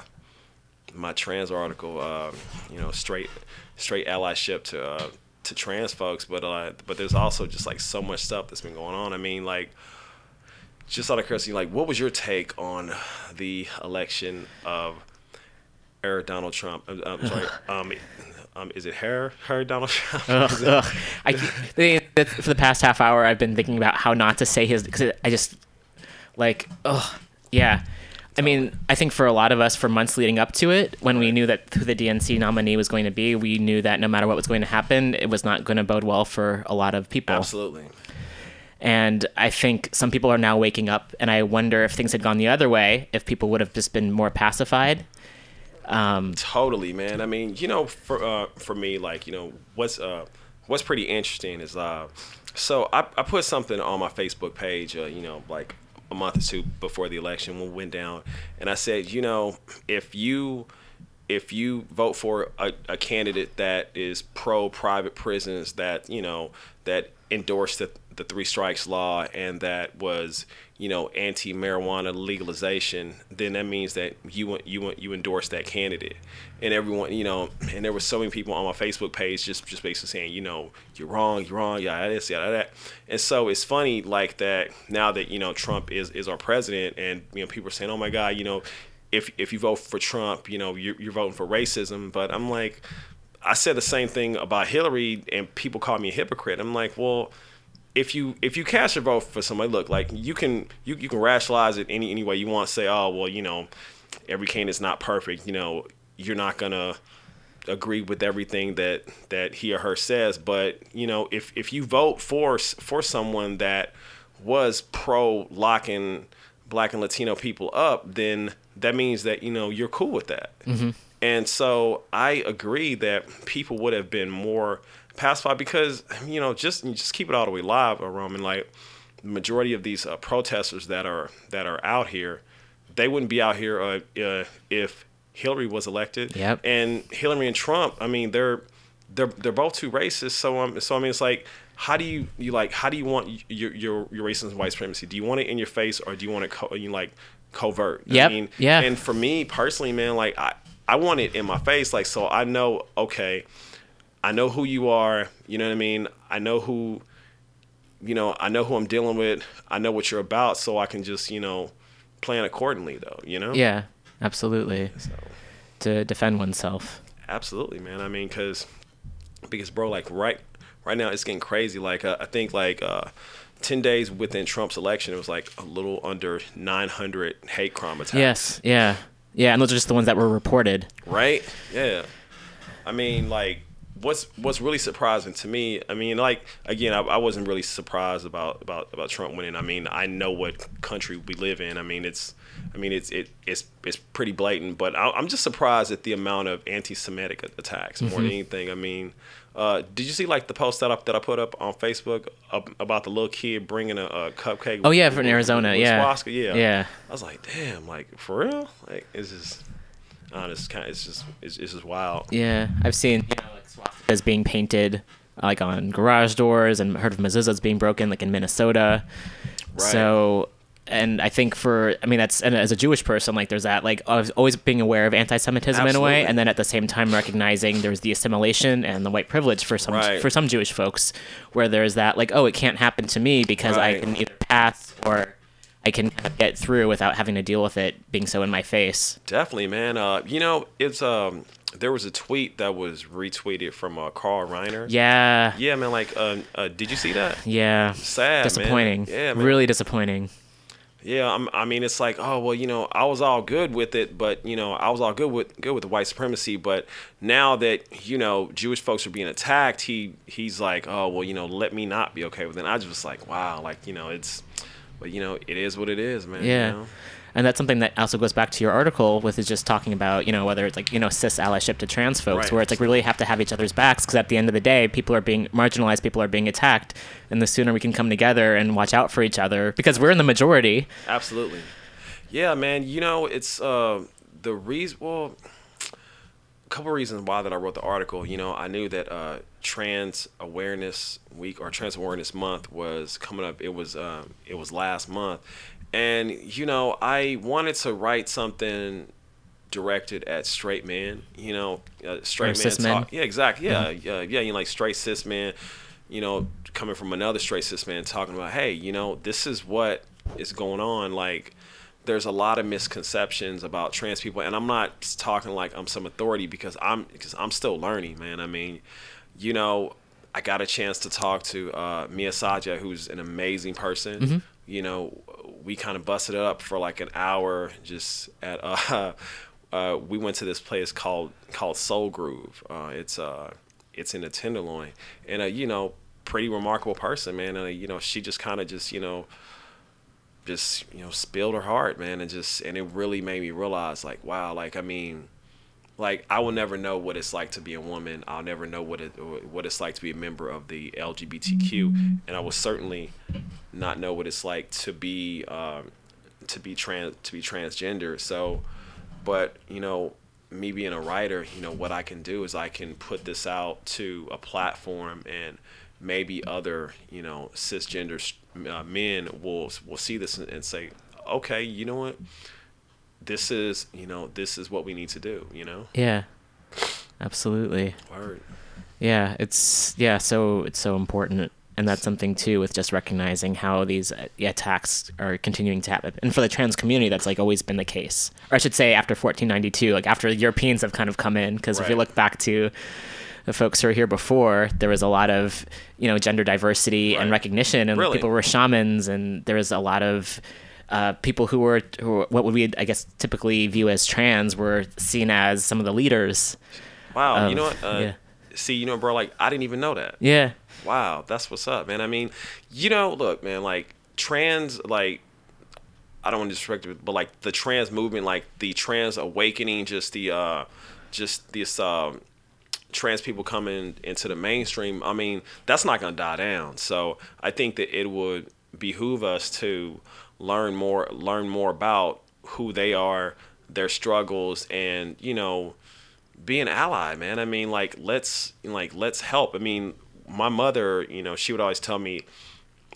my trans article, uh, you know, straight, straight allyship to, uh, to trans folks, but, uh, but there's also just like so much stuff that's been going on. I mean, like, just out of curiosity, like, what was your take on the election of Eric Donald Trump? I'm, I'm sorry, um, um, is it her, her Donald Trump? Ugh, ugh. I, for the past half hour, I've been thinking about how not to say his because I just like, oh, yeah. I mean, I think for a lot of us, for months leading up to it, when we knew that who the DNC nominee was going to be, we knew that no matter what was going to happen, it was not going to bode well for a lot of people. Absolutely. And I think some people are now waking up, and I wonder if things had gone the other way, if people would have just been more pacified. Um, Totally, man. I mean, you know, for uh, for me, like, you know, what's uh, what's pretty interesting is uh, so I, I put something on my Facebook page, uh, you know, like a month or two before the election when we went down, and I said, you know, if you if you vote for a, a candidate that is pro private prisons, that you know that endorsed the, the three strikes law and that was you know anti marijuana legalization, then that means that you you you endorse that candidate, and everyone you know, and there were so many people on my Facebook page just just basically saying you know you're wrong, you're wrong, yeah this, yeah that, and so it's funny like that now that you know Trump is is our president, and you know people are saying oh my god you know if if you vote for Trump, you know, you're, you're voting for racism. But I'm like, I said the same thing about Hillary, and people call me a hypocrite. I'm like, well, if you if you cast your vote for somebody, look, like you can you, you can rationalize it any any way you want. Say, oh well, you know, every candidate's not perfect. You know, you're not gonna agree with everything that that he or her says. But you know, if if you vote for for someone that was pro locking black and Latino people up, then that means that you know you're cool with that. Mhm. And so I agree that people would have been more pacified because you know just just keep it all the way live, uh, Roman. Like the majority of these uh, protesters that are that are out here, they wouldn't be out here uh, uh, if Hillary was elected. Yep. And Hillary and Trump, I mean, they're they're they're both too racist. So um, so I mean, it's like. How do you, you like? How do you want your your your racism and white supremacy? Do you want it in your face or do you want it co- you like covert? Yep, I mean, yeah. And for me personally, man, like I I want it in my face, like so I know okay, I know who you are. You know what I mean? I know who, you know, I know who I'm dealing with. I know what you're about, so I can just you know plan accordingly, though. You know? Yeah, absolutely. To defend oneself. Absolutely, man. I mean, cause because bro, like right right now it's getting crazy. Like uh, I think like uh, ten days within Trump's election, it was like a little under 900 hate crime attacks. Yes. Yeah. Yeah, and those are just the ones that were reported. Right? Yeah. I mean, like, what's what's really surprising to me? I mean, like, again, I, I wasn't really surprised about, about about Trump winning. I mean, I know what country we live in. I mean, it's, I mean, it's it, it's it's pretty blatant. But I, I'm just surprised at the amount of anti-Semitic attacks more than Mhm. anything. I mean. Uh, did you see like the post that I, that I put up on Facebook about the little kid bringing a, a cupcake? Oh, yeah, from Arizona, with yeah. swastika? yeah, Yeah. I was like, damn, like for real, like it's just. It's kind it's just it's, it's just wild. Yeah, I've seen you know like swastikas being painted like on garage doors, and heard of mezuzahs being broken like in Minnesota. Right. So, and I think for I mean that's and as a Jewish person, like there's that like always always being aware of anti-Semitism in a way, and then at the same time recognizing there's the assimilation and the white privilege for some Right. for some Jewish folks, where there's that like oh it can't happen to me because I can either pass or I can kind of get through without having to deal with it being so in my face. Definitely, man. Uh, you know, it's um, there was a tweet that was retweeted from uh, Carl Reiner. Yeah. Yeah, man. Like, uh, uh, did you see that? Yeah. Sad, man. Disappointing. Yeah, man. Really disappointing. Yeah, I'm, I mean, it's like, oh well, you know, I was all good with it, but you know, I was all good with good with the white supremacy, but now that you know Jewish folks are being attacked, he he's like, oh well, you know, let me not be okay with it. And I was just like, wow, like you know, it's, but you know, it is what it is, man. you Yeah. know? And that's something that also goes back to your article with is just talking about, you know, whether it's like, you know, cis allyship to trans folks, Right. where it's like we really have to have each other's backs because at the end of the day, people are being marginalized, people are being attacked. And the sooner we can come together and watch out for each other because we're in the majority. Absolutely. Yeah, man. You know, it's uh, the reason. Well, a couple reasons why that I wrote the article. You know, I knew that uh, Trans Awareness Week or Trans Awareness Month was coming up. It was um, it was last month, and you know, I wanted to write something directed at straight men. You know, uh, straight men cis men. talk. Yeah, exactly. Yeah, yeah, yeah. You know, like straight cis man, You know, coming from another straight cis man talking about, hey, you know, this is what is going on. Like, there's a lot of misconceptions about trans people, and I'm not talking like I'm some authority because I'm because I'm still learning, man. I mean, you know, I got a chance to talk to uh, Mia Saja, who's an amazing person. Mhm. You know, we kind of busted it up for like an hour just at uh, uh, we went to this place called called Soul Groove. Uh, it's uh it's in the Tenderloin, and uh, you know, pretty remarkable person, man. Uh, you know, she just kind of just you know just you know spilled her heart man and just and it really made me realize like wow like i mean like i will never know what it's like to be a woman. I'll never know what it what it's like to be a member of the lgbtq and i will certainly not know what it's like to be um, to be trans to be transgender. So but you know me being a writer you know what i can do is i can put this out to a platform and maybe other you know cisgender uh, men will will see this and, and say okay you know what this is you know this is what we need to do you know Yeah. Absolutely. Word. Yeah, it's yeah, so it's so important and that's something too with just recognizing how these uh, attacks are continuing to happen. And for the trans community that's like always been the case. Or I should say after 1492, like after the Europeans have kind of come in because if you look back to the folks who were here before, there was a lot of, you know, gender diversity and recognition and Really? people were shamans and there was a lot of uh, people who were, who were what would we I guess typically view as trans were seen as some of the leaders. wow you know what uh, yeah. see you know bro like i didn't even know that Yeah. wow that's what's up man i mean you know look man like trans like i don't want to disrespect it but like the trans movement like the trans awakening just the uh just this um trans people coming into the mainstream i mean that's not going to die down so i think that it would behoove us to learn more learn more about who they are their struggles and you know be an ally, man. I mean, like let's like let's help. I mean, my mother, you know, she would always tell me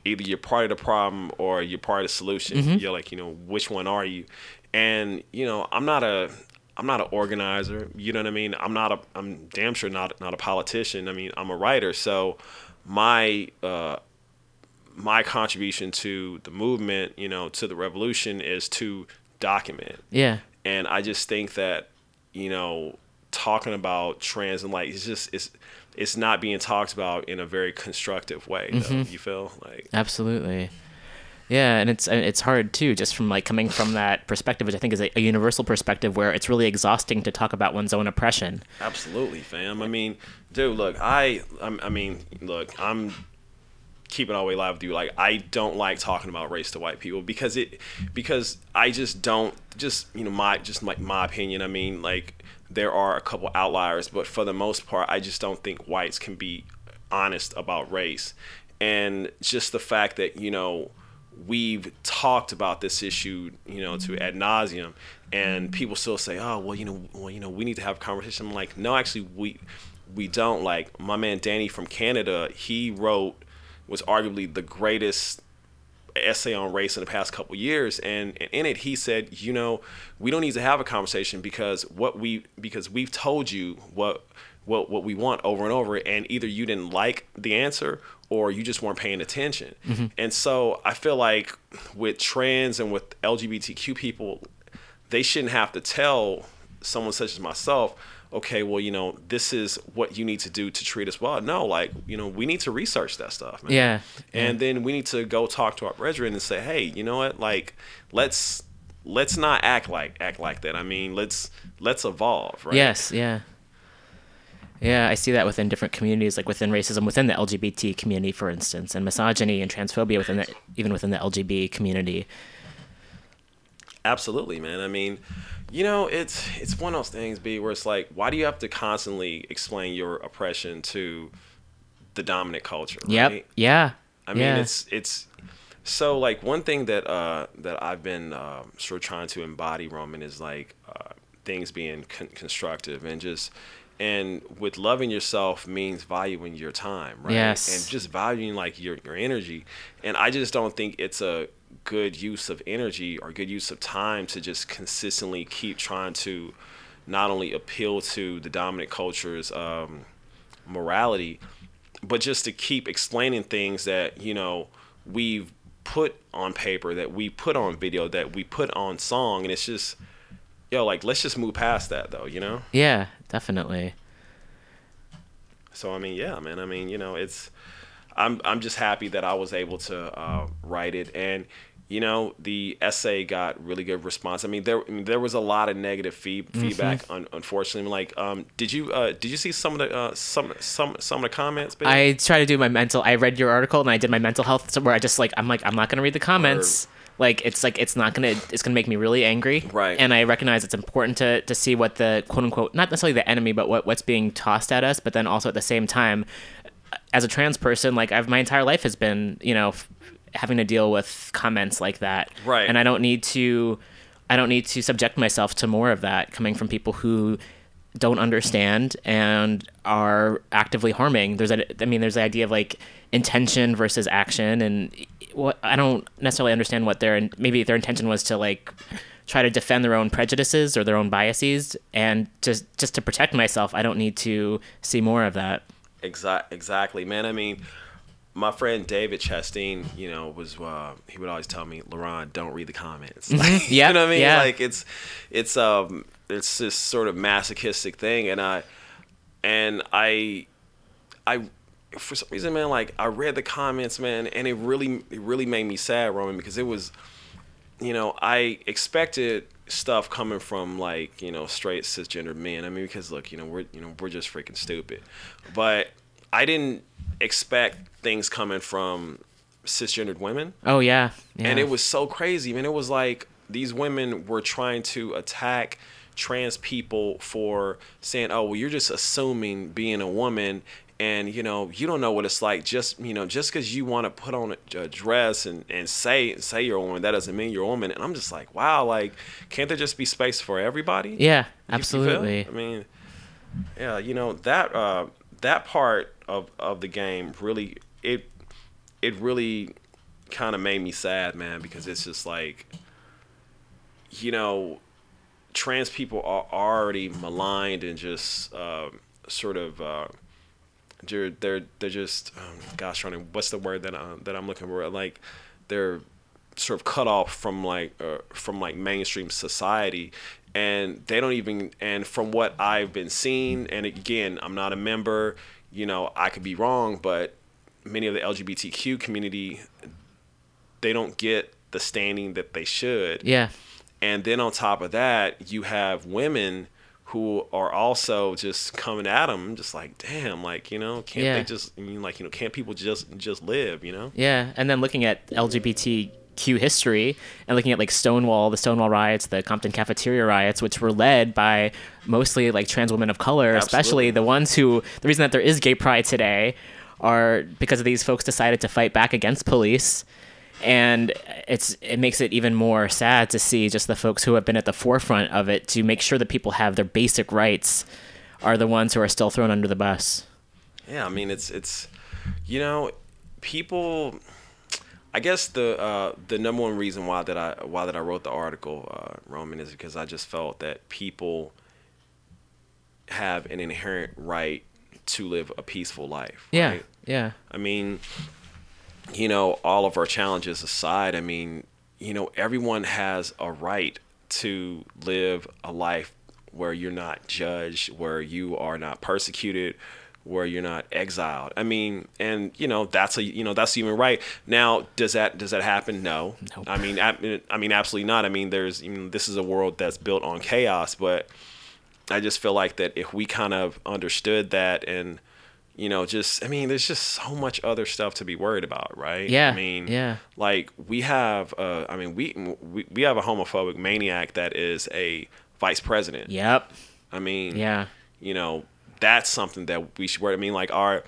either you're part of the problem or you're part of the solution. Mhm. You're like, you know, which one are you? And you know, I'm not a I'm not an organizer. You know what I mean? I'm not a I'm damn sure not not a politician. I mean, I'm a writer. So my uh my contribution to the movement, you know, to the revolution is to document. Yeah. And I just think that, you know, talking about trans and like it's just it's it's not being talked about in a very constructive way. Though, Mhm. You feel like Absolutely. Yeah, and it's it's hard too, just from like coming from that perspective, which I think is a, a universal perspective, where it's really exhausting to talk about one's own oppression. absolutely, fam. I mean, dude, look, I I'm, I mean, look, I'm keeping all the way live with you. Like, I don't like talking about race to white people because it because I just don't just you know my just like my opinion. I mean, like there are a couple outliers, but for the most part, I just don't think whites can be honest about race. And just the fact that you know we've talked about this issue, you know, to ad nauseum, and people still say, "Oh, well, you know, well, you know, we need to have a conversation." I'm like, no, actually, we we don't. Like my man Danny from Canada, he wrote was arguably the greatest essay on race in the past couple years and, and in it he said you know we don't need to have a conversation because what we because we've told you what what what we want over and over and either you didn't like the answer or you just weren't paying attention Mhm. and so i feel like with trans and with lgbtq people they shouldn't have to tell someone such as myself okay well you know this is what you need to do to treat us well no like you know we need to research that stuff man. Yeah, and then we need to go talk to our brethren and say hey you know what like let's let's not act like act like that i mean let's let's evolve right Yes, yeah. Yeah, I see that within different communities, like within racism, within the LGBT community, for instance, and misogyny and transphobia within the even within the LGB community. Absolutely, man. I mean, you know, it's it's one of those things, B, where it's like, why do you have to constantly explain your oppression to the dominant culture? Yep. Right? Yeah. I mean, Yeah. it's it's so like one thing that uh that I've been um, sort of trying to embody, Roman, is like uh, things being con- constructive and just and with loving yourself means valuing your time, right? Yes. And just valuing like your your energy. And I just don't think it's a good use of energy or good use of time to just consistently keep trying to not only appeal to the dominant culture's um, morality, but just to keep explaining things that you know we've put on paper, that we put on video, that we put on song, and it's just yo, like let's just move past that though, you know. Yeah, definitely. So I mean, yeah, man. I mean, you know, it's I'm I'm just happy that I was able to uh, write it, and you know, the essay got really good response. I mean, there I mean, there was a lot of negative feed, Mhm. feedback, un- unfortunately. Like, um, did you uh, did you see some of the uh, some some some of the comments? babe? I try to do my mental. I read your article and I did my mental health where I just like I'm like I'm not gonna read the comments. Like it's like it's not gonna it's gonna make me really angry. Right. And I recognize it's important to to see what the quote unquote not necessarily the enemy but what what's being tossed at us. But then also at the same time, as a trans person, like I've my entire life has been you know having to deal with comments like that. Right. And I don't need to I don't need to subject myself to more of that coming from people who don't understand and are actively harming. There's a, I mean, there's the idea of like intention versus action, and what I don't necessarily understand what their and maybe their intention was to like try to defend their own prejudices or their own biases, and just just to protect myself, I don't need to see more of that. Exactly, exactly, man. I mean, my friend David Chastain, you know, was uh, he would always tell me, "Laron, don't read the comments." Mhm. Like, Yep, you know what I mean? yeah. Like it's it's um it's this sort of masochistic thing, and I and I I for some reason, man, like I read the comments, man, and it really it really made me sad, Roman, because it was you know, I expected stuff coming from like, you know, straight cisgender men. I mean, because look, you know, we're you know, we're just freaking stupid. But I didn't expect things coming from cisgendered women. Oh yeah, yeah. And it was so crazy, I mean, It was like these women were trying to attack trans people for saying, "Oh, well, you're just assuming being a woman." And you know you don't know what it's like. Just you know, just because you want to put on a, a dress and, and say say you're a woman, that doesn't mean you're a woman. And I'm just like, wow, like can't there just be space for everybody? Yeah, You- you absolutely. I mean, yeah, you know that uh, that part of of the game really it it really kind of made me sad, man, because it's just like you know trans people are already maligned and just um sort of uh, they're they're they're just um, gosh, to what's the word that I, that I'm looking for? Like they're sort of cut off from like uh, from like mainstream society and they don't even and from what I've been seeing and again I'm not a member you know I could be wrong but many of the LGBTQ community they don't get the standing that they should Yeah. and then on top of that you have women who are also just coming at them just like damn like you know can't Yeah. they just I mean like you know can't people just just live you know Yeah, and then looking at LGBTQ history and looking at like Stonewall, the Stonewall riots, the Compton cafeteria riots, which were led by mostly like trans women of color, especially the ones who the reason that there is gay pride today are because of these folks decided to fight back against police and it's it makes it even more sad to see just the folks who have been at the forefront of it to make sure that people have their basic rights are the ones who are still thrown under the bus. Yeah, I mean it's it's you know people. I guess the uh, the number one reason why that I why that I wrote the article, uh, Roman, is because I just felt that people have an inherent right to live a peaceful life. Yeah, right? yeah. I mean, you know, all of our challenges aside, I mean, you know, everyone has a right to live a life where you're not judged, where you are not persecuted, where you're not exiled. I mean, and you know, that's a you know, that's human right. Now, does that does that happen? No. I mean, I, I mean, absolutely not. I mean, there's you know, this is a world that's built on chaos, but I just feel like that if we kind of understood that and you know, just I mean, there's just so much other stuff to be worried about, right? Yeah, I mean, yeah. Like we have, uh, I mean, we, we we have a homophobic maniac that is a vice president. Yep. I mean, Yeah. you know, that's something that we should worry. I mean, like our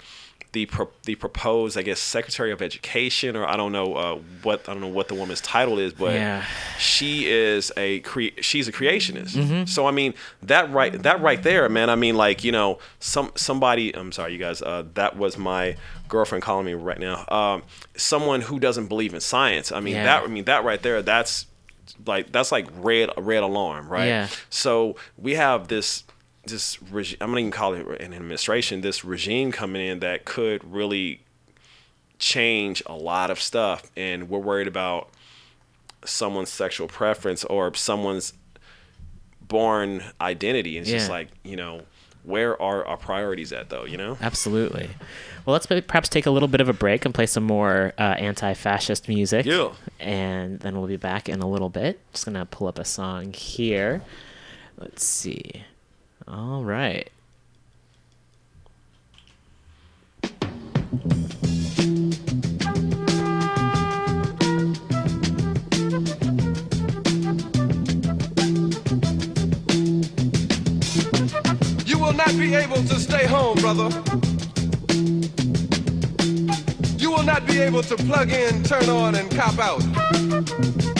the pro- the proposed, I guess, Secretary of Education, or I don't know uh, what I don't know what the woman's title is, but Yeah. she is a cre- she's a creationist. Mhm. So I mean, that right that right there, man. I mean, like you know, some somebody. I'm sorry, you guys. Uh, that was my girlfriend calling me right now. Um, someone who doesn't believe in science. I mean, Yeah. that I mean that right there. That's like that's like red red alarm, right? Yeah. So we have this this I'm gonna even call it an administration. This regime coming in that could really change a lot of stuff, and we're worried about someone's sexual preference or someone's born identity. And It's just like you know, where are our priorities at though? You know? Absolutely. Well, let's perhaps take a little bit of a break and play some more uh, anti-fascist music. Yeah. And then we'll be back in a little bit. Just gonna pull up a song here. Let's see. All right. You will not be able to stay home, brother. You will not be able to plug in, turn on, and cop out.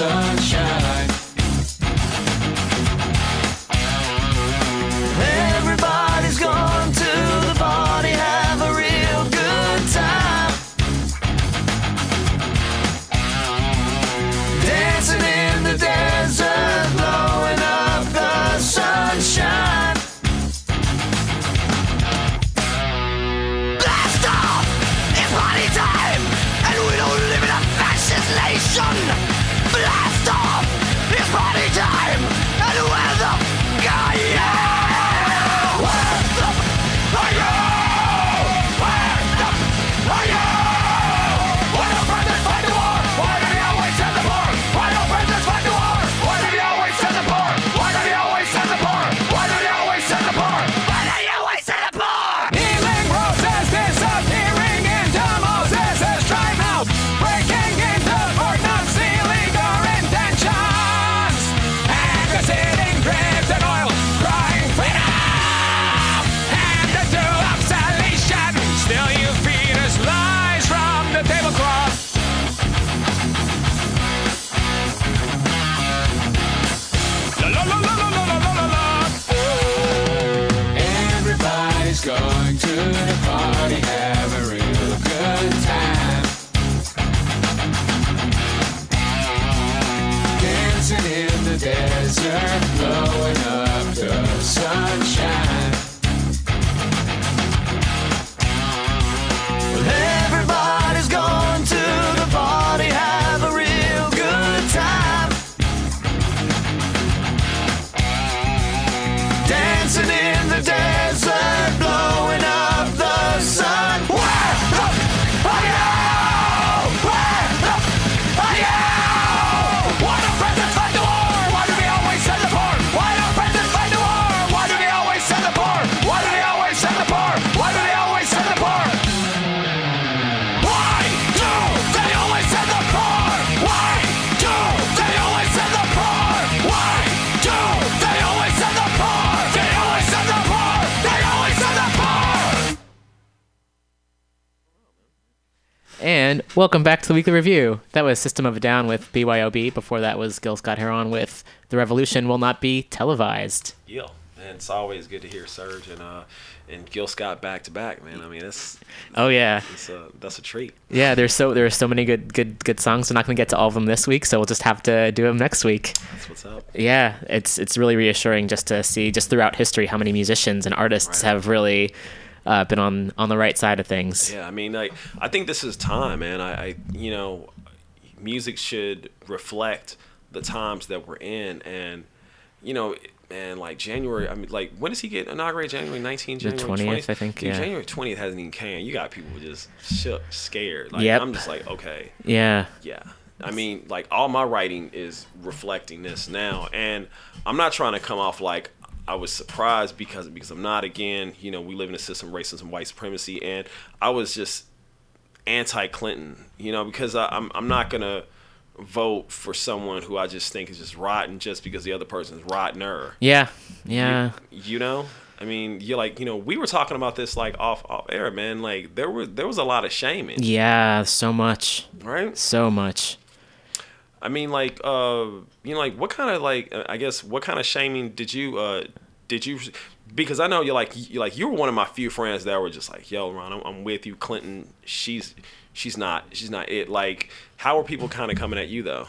sun. Welcome back to the Weekly Review. That was System of a Down with BYOB. Before that was Gil Scott Heron with The Revolution Will Not Be Televised. Yeah, and it's always good to hear Serj and uh, and Gil Scott back to back, man. I mean, that's oh yeah, a, that's a treat. Yeah, there's so there's so many good good good songs. We're not gonna get to all of them this week, so we'll just have to do them next week. That's what's up. Yeah, it's it's really reassuring just to see just throughout history how many musicians and artists right. have really uh, been on on the right side of things. Yeah, I mean, like I think this is time, man. I, I you know, music should reflect the times that we're in, and you know, And like January. I mean, like when does he get inaugurated? January 19th, January 20th, I think, Dude, yeah. January 20th hasn't even came. You got people just shook, scared. Like Yep. I'm just like, okay, Yeah. yeah. I mean, like all my writing is reflecting this now, and I'm not trying to come off like I was surprised because because I'm not. Again, you know, we live in a system of racism, white supremacy, and I was just anti-Clinton. You know, because I, I'm I'm not gonna vote for someone who I just think is just rotten just because the other person's rottener. Yeah. Yeah. You know. I mean, you're like, you know, we were talking about this like off off air, man. Like there was there was a lot of shaming. Yeah, so much. Right? So much. I mean, like, uh, you know, like, what kind of like, uh, I guess, what kind of shaming did you, uh, did you? Because I know you're like, you like, you were one of my few friends that were just like, yo, Ron, I'm, I'm with you. Clinton, she's, she's not, she's not it. Like, how are people kind of coming at you though?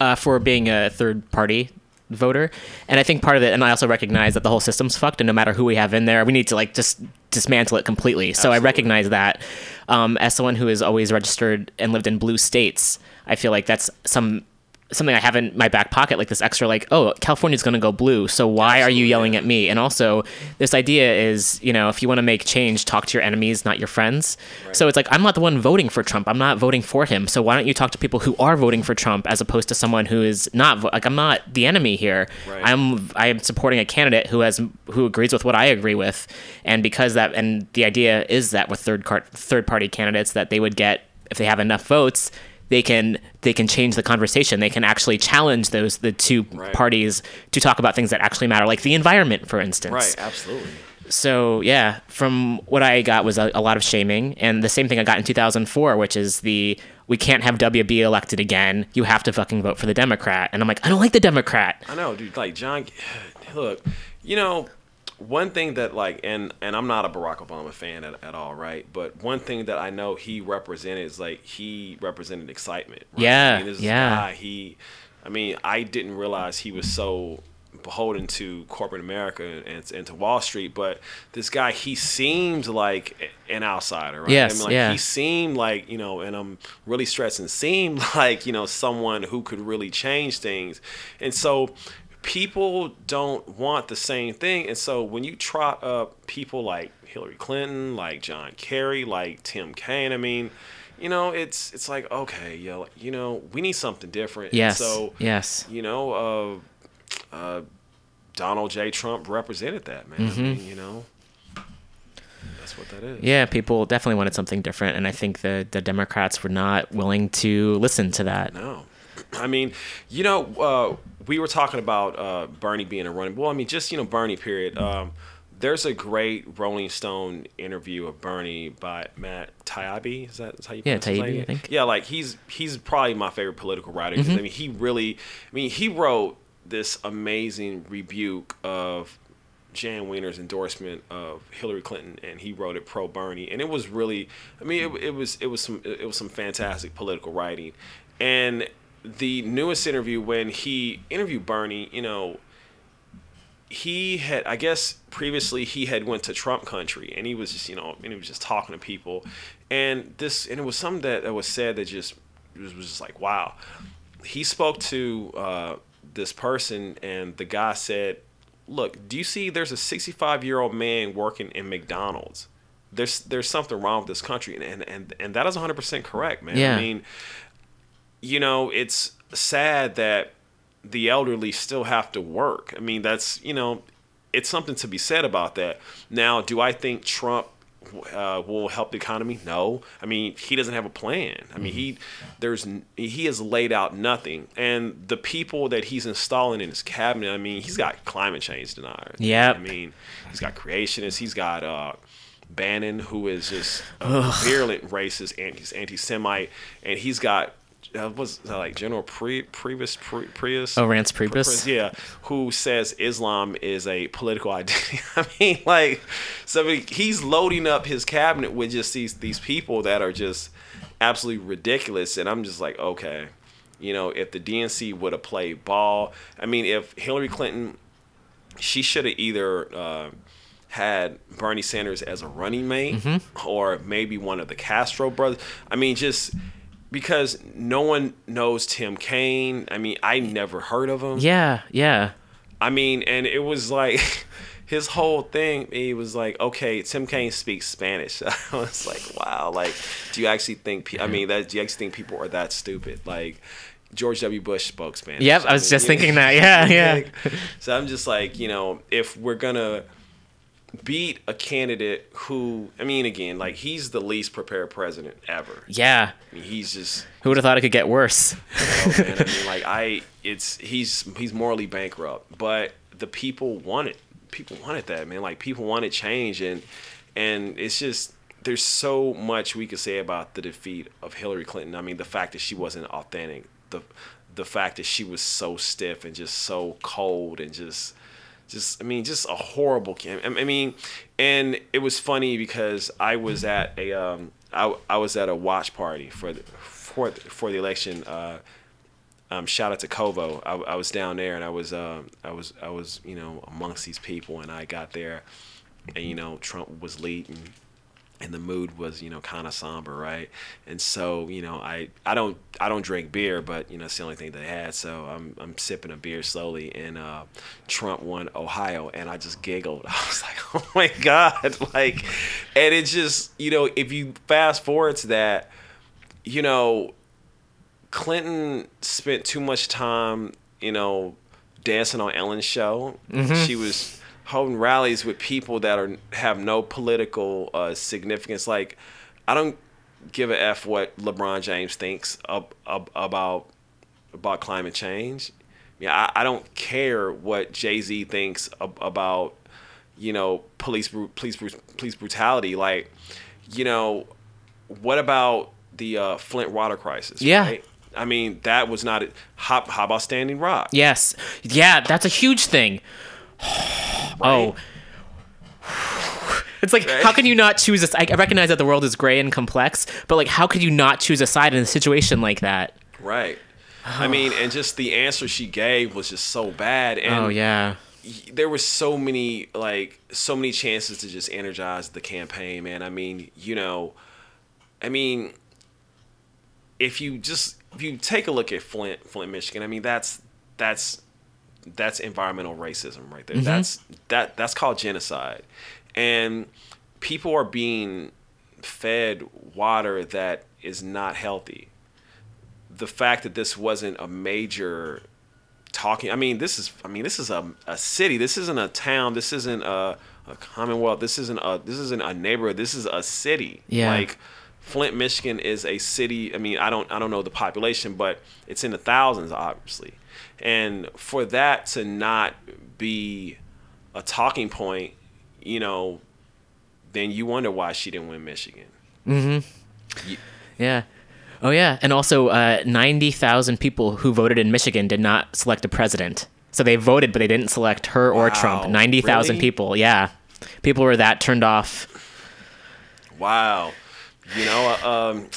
uh, for being a third party voter. And I think part of it, and I also recognize that the whole system's fucked, and no matter who we have in there, we need to like just dismantle it completely. So I recognize that. Um, as someone who is always registered and lived in blue states, I feel like that's some something I have in my back pocket, like this extra, like, oh, California's going to go blue. So why are you yelling at me? And also, this idea is, you know, if you want to make change, talk to your enemies, not your friends. So it's like, I'm not the one voting for Trump. I'm not voting for him. So why don't you talk to people who are voting for Trump as opposed to someone who is not, like, I'm not the enemy here. Right. I'm, I am supporting a candidate who has, who agrees with what I agree with. And because that, and the idea is that with third cart, third party candidates, that they would get, if they have enough votes, they can they can change the conversation. They can actually challenge those the two parties to talk about things that actually matter, like the environment, for instance. Right, absolutely. So yeah, from what I got was a, a lot of shaming, and the same thing I got in 2004, which is the we can't have WB elected again. You have to fucking vote for the Democrat, and I'm like, I don't like the Democrat. I know, dude. Like John, look, you know, one thing that like, and and I'm not a Barack Obama fan at, at all, right? But one thing that I know he represented is like he represented excitement. Right? Yeah, I mean, this yeah. Guy, he, I mean, I didn't realize he was so beholden to corporate America and, and to Wall Street, but this guy, he seemed like an outsider, right? Yes, I mean, like, yeah. He seemed like, you know, and I'm really stressing, seemed like, you know, someone who could really change things. And so people don't want the same thing. And so when you trot up people like Hillary Clinton, like John Kerry, like Tim Kaine, I mean, you know, it's it's like, okay, yo, you know, we need something different. And Yes, so yes. you know, uh, uh, Donald J. Trump represented that, man. I Mhm. mean, you know, that's what that is. Yeah, people definitely wanted something different, and I think the the Democrats were not willing to listen to that. No. I mean, you know, uh, we were talking about uh, Bernie being a running. Well, I mean, just you know, Bernie. Period. Um, there's a great Rolling Stone interview of Bernie by Matt Taibbi. Is that is how you Yeah, Taibbi. I think. Yeah, like he's he's probably my favorite political writer. Mhm. I mean, he really. I mean, he wrote this amazing rebuke of Jann Wenner's endorsement of Hillary Clinton, and he wrote it pro Bernie, and it was really, I mean, it, it was it was some it was some fantastic political writing, and the newest interview when he interviewed Bernie, you know, he had I guess previously he had went to Trump country, and he was just you know, and he was just talking to people, and this and it was something that, that was said that just was, was just like wow, he spoke to uh, this person, and the guy said look, do you see there's a 65 year old man working in McDonald's? There's there's something wrong with this country, and and and, and that is 100 percent correct, man. Yeah. I mean, you know, it's sad that the elderly still have to work. I mean, that's you know, it's something to be said about that. Now, do I think Trump uh, will help the economy? No. I mean, he doesn't have a plan. I mean, he there's he has laid out nothing, and the people that he's installing in his cabinet. I mean, he's got climate change deniers. Yeah. I mean, he's got creationists. He's got uh, Bannon, who is just a Ugh. virulent racist, anti anti-Semite, and he's got uh, was that like General Pri Priebus Pri Prius. Oh, Reince Priebus? Yeah, who says Islam is a political identity. I mean, like, so he's loading up his cabinet with just these these people that are just absolutely ridiculous, and I'm just like, okay, you know, if the DNC would have played ball, I mean, if Hillary Clinton, she should have either. Uh, had Bernie Sanders as a running mate, Mhm. or maybe one of the Castro brothers. I mean, just because no one knows Tim Kaine. I mean, I never heard of him. Yeah, yeah. I mean, and it was like his whole thing. He was like, okay, Tim Kaine speaks Spanish. I was like, wow. Like, do you actually think? pe- I mean, that do you actually think people are that stupid? Like. George W. Bush spoke Spanish. Yep, I was mean, just thinking that. Yeah, yeah. so I'm just like, you know, if we're gonna beat a candidate who, I mean, again, like he's the least prepared president ever. Yeah. I mean, he's just Who would have thought it could get worse? oh, man, I mean, like I, it's he's he's morally bankrupt, but the people want it. People wanted that, man. Like people wanted change, and and it's just there's so much we could say about the defeat of Hillary Clinton. I mean, the fact that she wasn't authentic, the the fact that she was so stiff and just so cold and just just I mean just a horrible cam- I mean and it was funny because I was at a um I, I was at a watch party for the for the, for the election uh um, shout out to Kovo. I, I was down there and I was um, I was I was you know amongst these people and I got there and you know Trump was leading and the mood was you know kind of somber right and so you know I I don't I don't drink beer but you know it's the only thing they had so I'm I'm sipping a beer slowly and uh, Trump won Ohio and I just giggled I was like oh my god like and it's just you know if you fast forward to that you know Clinton spent too much time, you know, dancing on Ellen's show. Mhm. She was holding rallies with people that are have no political uh, significance. Like, I don't give a f what LeBron James thinks ab- ab- about about climate change. Yeah, I, I don't care what Jay Z thinks ab- about, you know, police police police brutality. Like, you know, what about the uh, Flint water crisis? Yeah. right? I mean, that was not. A, how, how about Standing Rock? Yes. Yeah, that's a huge thing. Oh. It's like, how can you not choose a? I recognize that the world is gray and complex, but like, how could you not choose a side in a situation like that? Right. I mean, and just the answer she gave was just so bad. And oh yeah. there were so many like so many chances to just energize the campaign, man. I mean, you know, I mean, if you just if you take a look at Flint, Flint, Michigan, I mean, that's that's that's environmental racism right there. Mhm. That's that that's called genocide, and people are being fed water that is not healthy. The fact that this wasn't a major talking, I mean, this is I mean, this is a, a city. This isn't a town. This isn't a, a commonwealth. This isn't a this isn't a neighborhood. This is a city. Yeah. Like Flint, Michigan is a city. I mean, I don't I don't know the population, but it's in the thousands, obviously. And for that to not be a talking point, you know, then you wonder why she didn't win Michigan. Mm-hmm. Ye- Yeah. Oh yeah, and also uh, ninety thousand people who voted in Michigan did not select a president. So they voted, but they didn't select her or Trump. Wow, Ninety thousand really? people. Yeah, people were that turned off. Wow. You know, uh, um,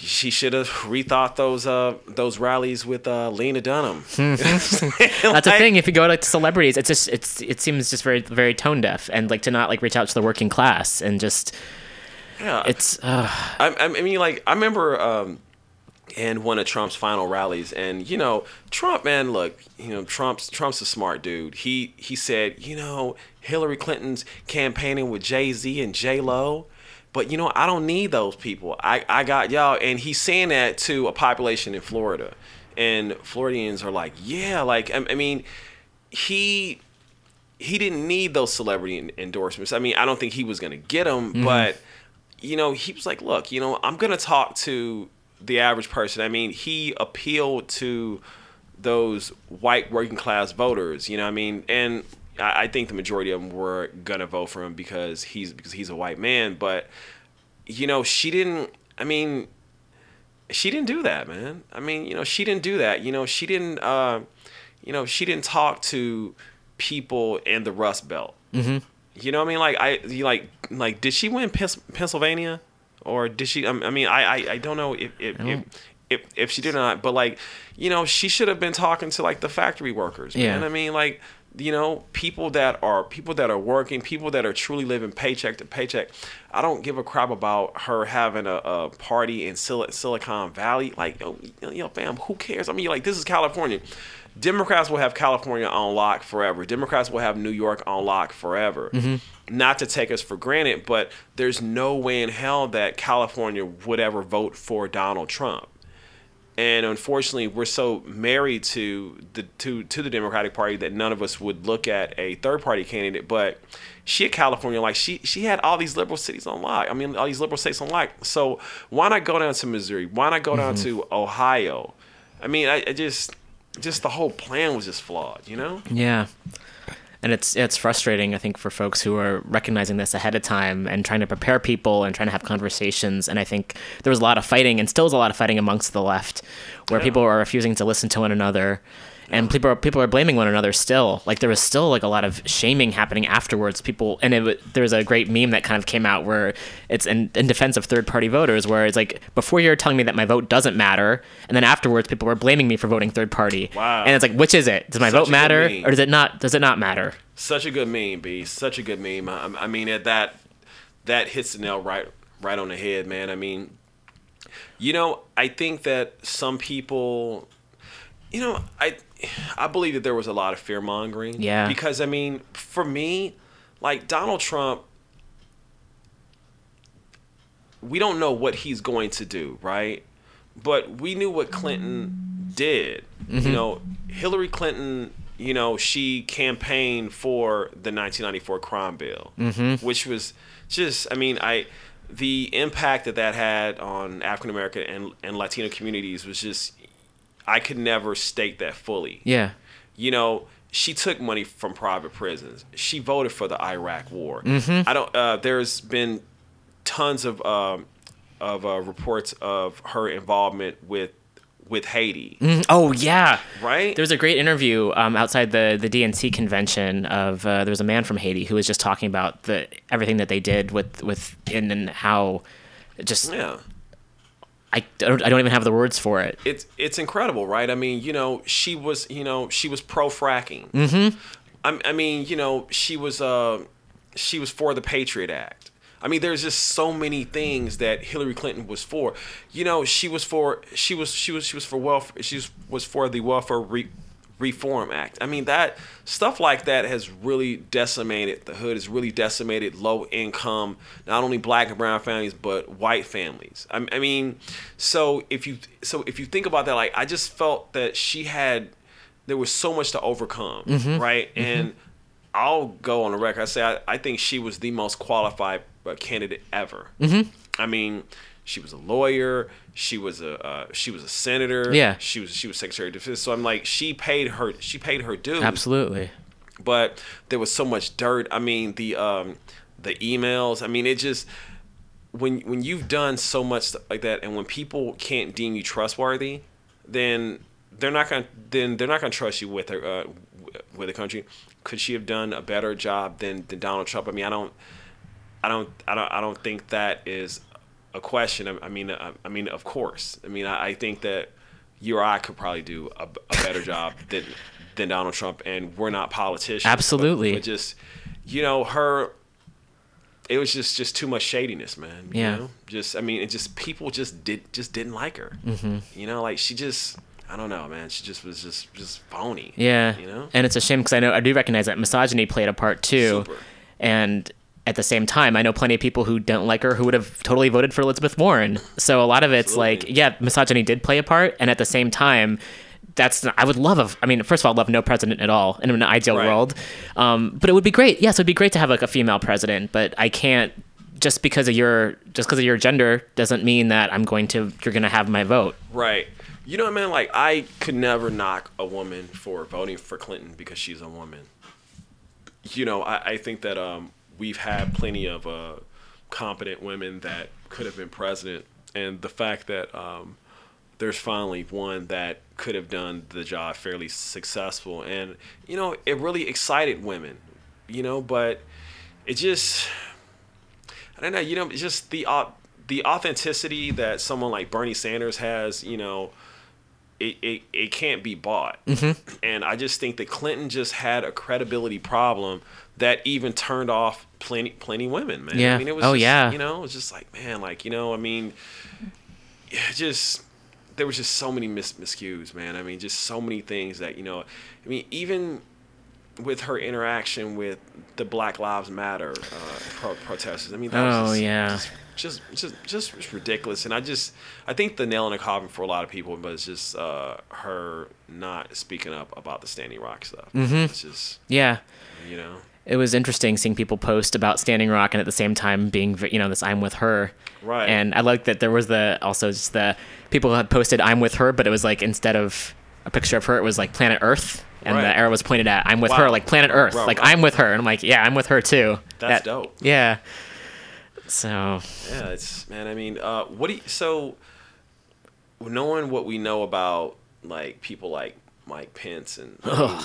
she should have rethought those uh, those rallies with uh, Lena Dunham. That's a thing. If you go to celebrities, it's just it's it seems just very very tone deaf and like to not like reach out to the working class and just Yeah, it's. Uh, I, I mean, like I remember um, in one of Trump's final rallies, and you know, Trump, man, look, you know, Trump's Trump's a smart dude. He he said, you know, Hillary Clinton's campaigning with Jay Z and J Lo. But you know, I don't need those people. I, I got y'all, and he's saying that to a population in Florida, and Floridians are like, yeah, like I, I mean, he he didn't need those celebrity endorsements. I mean, I don't think he was gonna get them, Mhm. but you know, he was like, look, you know, I'm gonna talk to the average person. I mean, he appealed to those white working class voters. You know, what I mean, and I, I think the majority of them were gonna vote for him because he's because he's a white man. But you know, she didn't. I mean, she didn't do that, man. I mean, you know, she didn't do that. You know, she didn't. Uh, you know, she didn't talk to people in the Rust Belt. Mhm. You know what I mean? Like I like like did she win Pennsylvania or did she? I mean, I I, I don't know if if, I if don't- if if she did or not, but like you know, she should have been talking to like the factory workers. Man. Yeah. I mean, like you know, people that are people that are working, people that are truly living paycheck to paycheck. I don't give a crap about her having a, a party in Sil- Silicon Valley. Like, yo, yo, fam, who cares? I mean, like, this is California. Democrats will have California on lock forever. Democrats will have New York on lock forever. Mhm. Not to take us for granted, but there's no way in hell that California would ever vote for Donald Trump and unfortunately we're so married to the to to the Democratic Party that none of us would look at a third party candidate. But she at California, like she she had all these liberal cities on lock. I mean, all these liberal states on lock. So why not go down to Missouri? Why not go down Mhm. to Ohio? I mean, I, I just just the whole plan was just flawed. You know? Yeah. And it's it's frustrating, I think, for folks who are recognizing this ahead of time and trying to prepare people and trying to have conversations. And I think there was a lot of fighting, and still is a lot of fighting amongst the left, where Yeah. people are refusing to listen to one another, and oh. people are people are blaming one another still. Like there was still like a lot of shaming happening afterwards. People and it, there was a great meme that kind of came out where it's in, in defense of third party voters, where it's like before you're telling me that my vote doesn't matter, and then afterwards people were blaming me for voting third party. Wow. And it's like, which is it? Does my Such vote matter, or does it not? Does it not matter? Such a good meme, B. Such a good meme. I, I mean, at that that hits the nail right right on the head, man. I mean, you know, I think that some people, you know, I I believe that there was a lot of fear mongering. Yeah. Because I mean, for me, like Donald Trump, we don't know what he's going to do, right? But we knew what Clinton did. Mhm. You know, Hillary Clinton, you know, she campaigned for the 1994 crime bill, Mhm. which was just, I mean, I the impact that that had on African American and, and Latino communities was just, I could never state that fully Yeah. you know, she took money from private prisons. She voted for the Iraq War. Mhm. I don't. Uh, there's been tons of um, of uh, reports of her involvement with with Haiti. Mm, oh yeah, right. There was a great interview um, outside the the DNC convention of uh, there was a man from Haiti who was just talking about the everything that they did with with in and how just Yeah. I don't I don't even have the words for it. It's it's incredible, right? I mean, you know, she was you know she was pro fracking. Mm-hmm. I, I mean, you know, she was uh, she was for the Patriot Act. I mean, there's just so many things that Hillary Clinton was for. You know, she was for she was she was she was for welfare. She was, was for the Welfare Re- Reform Act. I mean, that stuff like that has really decimated the hood. Has really decimated low income, not only black and brown families, but white families. I, I mean, so if you so if you think about that, like I just felt that she had there was so much to overcome, Mhm. right? Mhm. And I'll go on the record. I say I, I think she was the most qualified uh, candidate ever. Mhm. I mean, she was a lawyer. She was a uh, she was a senator. Yeah. She was she was Secretary of Defense. So I'm like, she paid her she paid her due. Absolutely. But there was so much dirt. I mean, the um the emails. I mean, it just when when you've done so much stuff like that, and when people can't deem you trustworthy, then they're not gonna then they're not gonna trust you with her uh, with the country. Could she have done a better job than, than Donald Trump? I mean, I don't, I don't, I don't, I don't think that is a question. I, I mean, I, I mean, of course. I mean, I, I think that you or I could probably do a, a better job than than Donald Trump, and we're not politicians. Absolutely. but just you know her it was just just too much shadiness man you Yeah. know? just i mean it just people just did just didn't like her Mm-hmm. you know like she just i don't know man she just was just just phony Yeah. you know And it's a shame because I know I do recognize that misogyny played a part too. Super. And at the same time, I know plenty of people who don't like her who would have totally voted for Elizabeth Warren. So a lot of it's like, yeah, misogyny did play a part, and at the same time. That's I would love a, I mean first of all I'd love no president at all in an ideal world, um, but it would be great yes it would be great to have like a female president but I can't just because of your just because of your gender doesn't mean that I'm going to you're going to have my vote right you know what I mean? like i could never knock a woman for voting for clinton because she's a woman you know i, I think that um, we've had plenty of uh, competent women that could have been president and the fact that um, there's finally one that could have done the job fairly successful, and you know, it really excited women, you know, but it just, I don't know, you know, it's just the au- the authenticity that someone like Bernie Sanders has, you know. It, it, it can't be bought. Mhm. And I just think that Clinton just had a credibility problem that even turned off plenty plenty women, man. Yeah. I mean, it was Oh, just, yeah. you know, it was just like, man, like, you know, I mean, yeah, just there was just so many mis- miscues, man. I mean, just so many things that, you know, I mean, even with her interaction with the Black Lives Matter uh, pro- protesters. I mean, that Oh, was just, yeah. just, just, just, just, ridiculous. And I just, I think the nail in the coffin for a lot of people was just uh, her not speaking up about the Standing Rock stuff. Mm-hmm. It's just, Yeah. you know. It was interesting seeing people post about Standing Rock and at the same time being, you know, this "I'm with her." Right. And I like that there was the also just the people had posted "I'm with her," but it was like instead of a picture of her, it was like Planet Earth, and Right. the arrow was pointed at "I'm with Wow. her," like Planet Earth, Wow, like. I'm with her, and I'm like, yeah, I'm with her too. That's That- dope. Yeah. So Yeah, it's man. I mean, uh, what do you, so knowing what we know about like people like Mike Pence and I mean, yeah,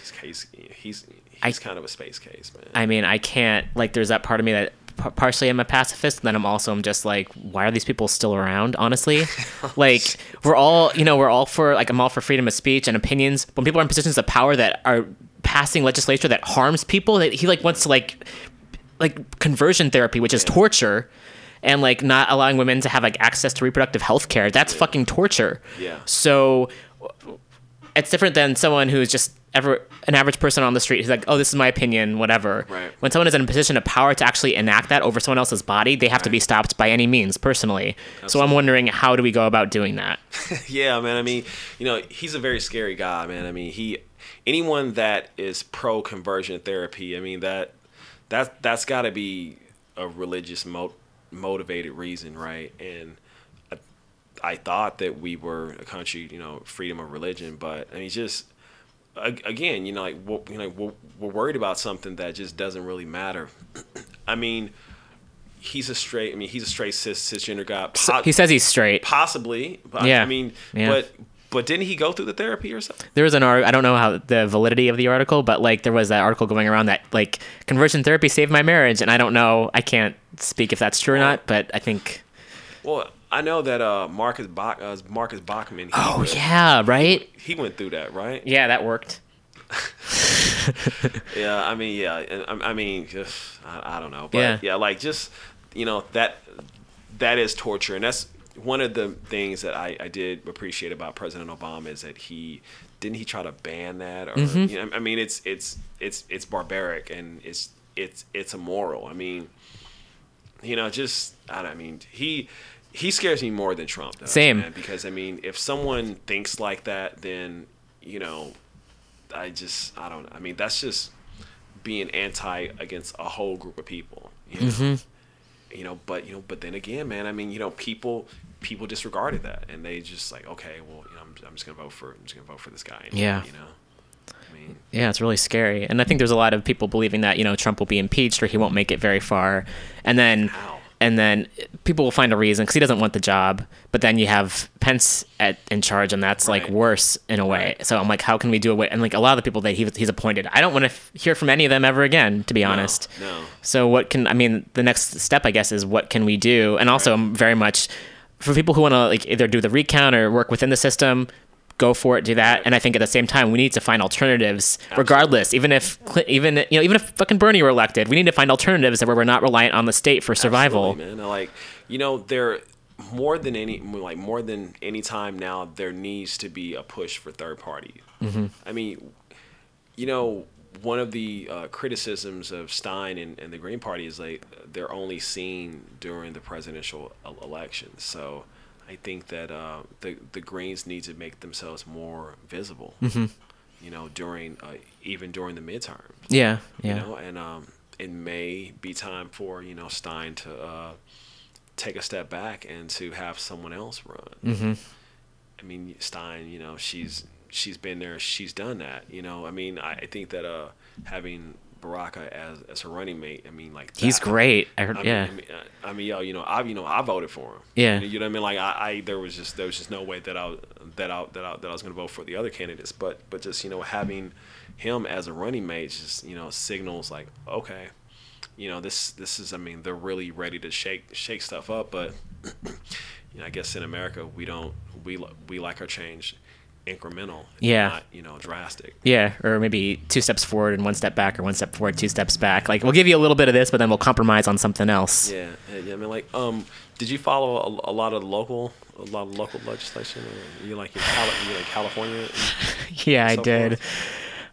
His case, he's I- kind of a space case, man. I mean, I can't like. There's that part of me that p- partially I'm a pacifist, and then I'm also I'm just like, why are these people still around? Honestly, like we're all you know we're all for like I'm all for freedom of speech and opinions. When people are in positions of power that are passing legislature that harms people, that he like wants to like like conversion therapy, which is torture. And like not allowing women to have like access to reproductive health care. That's fucking torture. Yeah. So it's different than someone who's just ever an average person on the street who's like, oh, this is my opinion, whatever. Right. When someone is in a position of power to actually enact that over someone else's body, they have to be stopped by any means, personally. So I'm wondering, how do we go about doing that? yeah, man. I mean, you know, he's a very scary guy, man. I mean, he anyone that is pro conversion therapy. I mean that that that's got to be a religious mo- motivated reason, right? And I, I thought that we were a country, you know, freedom of religion, but I mean, just again, you know, like we're, you know, we're, we're worried about something that just doesn't really matter. I mean. He's a straight. I mean, he's a straight cis cisgender guy. Po- he says he's straight. Possibly. But Yeah. I mean, Yeah. but but didn't he go through the therapy or something? There was an article, I don't know how the validity of the article, but like there was that article going around that like conversion therapy saved my marriage. And I don't know, I can't speak if that's true or not, but I think, Well, I know that uh, Marcus Bach, uh, Marcus Bachmann. He oh, yeah, right? He went through that, right? Yeah, that worked. Yeah, I mean, yeah, I, I mean, just, I, I don't know, but Yeah. yeah. like just you know that that is torture, and that's one of the things that I, I did appreciate about President Obama is that he didn't he try to ban that or Mhm. you know I mean it's it's it's it's barbaric and it's it's it's immoral. I mean, you know, just I, don't, I mean he. He scares me more than Trump does. Same. man, because I mean, if someone thinks like that, then you know, I just I don't I mean that's just being anti against a whole group of people. You know? Mhm. You know, but you know, but then again, man, I mean, you know, people people disregarded that and they just like, okay, well, you know, I'm, I'm just gonna vote for I'm just gonna vote for this guy. Yeah. You know. I mean, Yeah, it's really scary. And I think there's a lot of people believing that, you know, Trump will be impeached or he won't make it very far. And then and then people will find a reason cuz he doesn't want the job, but then you have Pence at in charge and that's like worse in a way. So I'm like how can we do away and like a lot of the people that he, he's appointed, I don't want to f- hear from any of them ever again, to be honest. no. So what can I mean? The next step, I guess, is what can we do? And also, I'm very much for people who want to like either do the recount or work within the system. Go for it, do that. And I think at the same time, we need to find alternatives, regardless. Even if even you know even if fucking Bernie were elected, we need to find alternatives where we're not reliant on the state for survival. Absolutely, man. Like, you know, there more than any like more than any time now, there needs to be a push for third party. Mhm. I mean, you know, one of the uh, criticisms of Stein and, and the Green Party is like they're only seen during the presidential el- elections. So I think that uh, the the Greens need to make themselves more visible. Mhm. You know, during uh, even during the midterm. Yeah, yeah. You know, and um, it may be time for you know Stein to uh, take a step back and to have someone else run. Mhm. I mean, Stein, you know, she's she's been there, she's done that. You know, I mean, I, I think that uh, having Baraka as as her running mate. I mean, like He's great. I heard- mean, yeah. I mean, uh, I mean, yo, you know, I you know I voted for him. Yeah. You know what I mean? Like I, I there was just there was just no way that I that I that I, that I was going to vote for the other candidates. But but just you know having him as a running mate just you know signals like okay, you know this this is I mean they're really ready to shake shake stuff up. But you know I guess in America we don't we we like our change incremental. Yeah. Not, you know drastic. Yeah, or maybe two steps forward and one step back, or one step forward, two steps back. Like we'll give you a little bit of this, but then we'll compromise on something else. Yeah, yeah. I mean, like, um, did you follow a, a lot of local, a lot of local legislation? Or you like in Cali- you like California? Yeah, I did.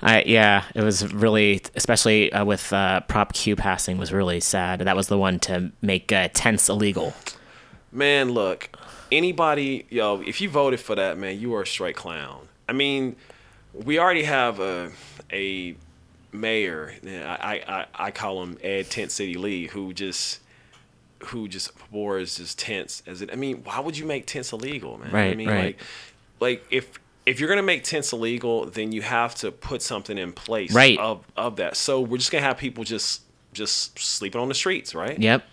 I yeah, it was really, especially uh, with uh, Prop Q passing, was really sad. That was the one to make uh, tents illegal. Man, look, anybody, yo, if you voted for that, man, you are a straight clown. I mean, we already have a a mayor. I I, I, call him Ed Tent City Lee, who just who just wears just tents as it. I mean, why would you make tents illegal, man? Right, I mean, right. like, like if if you're gonna make tents illegal, then you have to put something in place Right. of of that. So we're just gonna have people just just sleeping on the streets, right? Yep.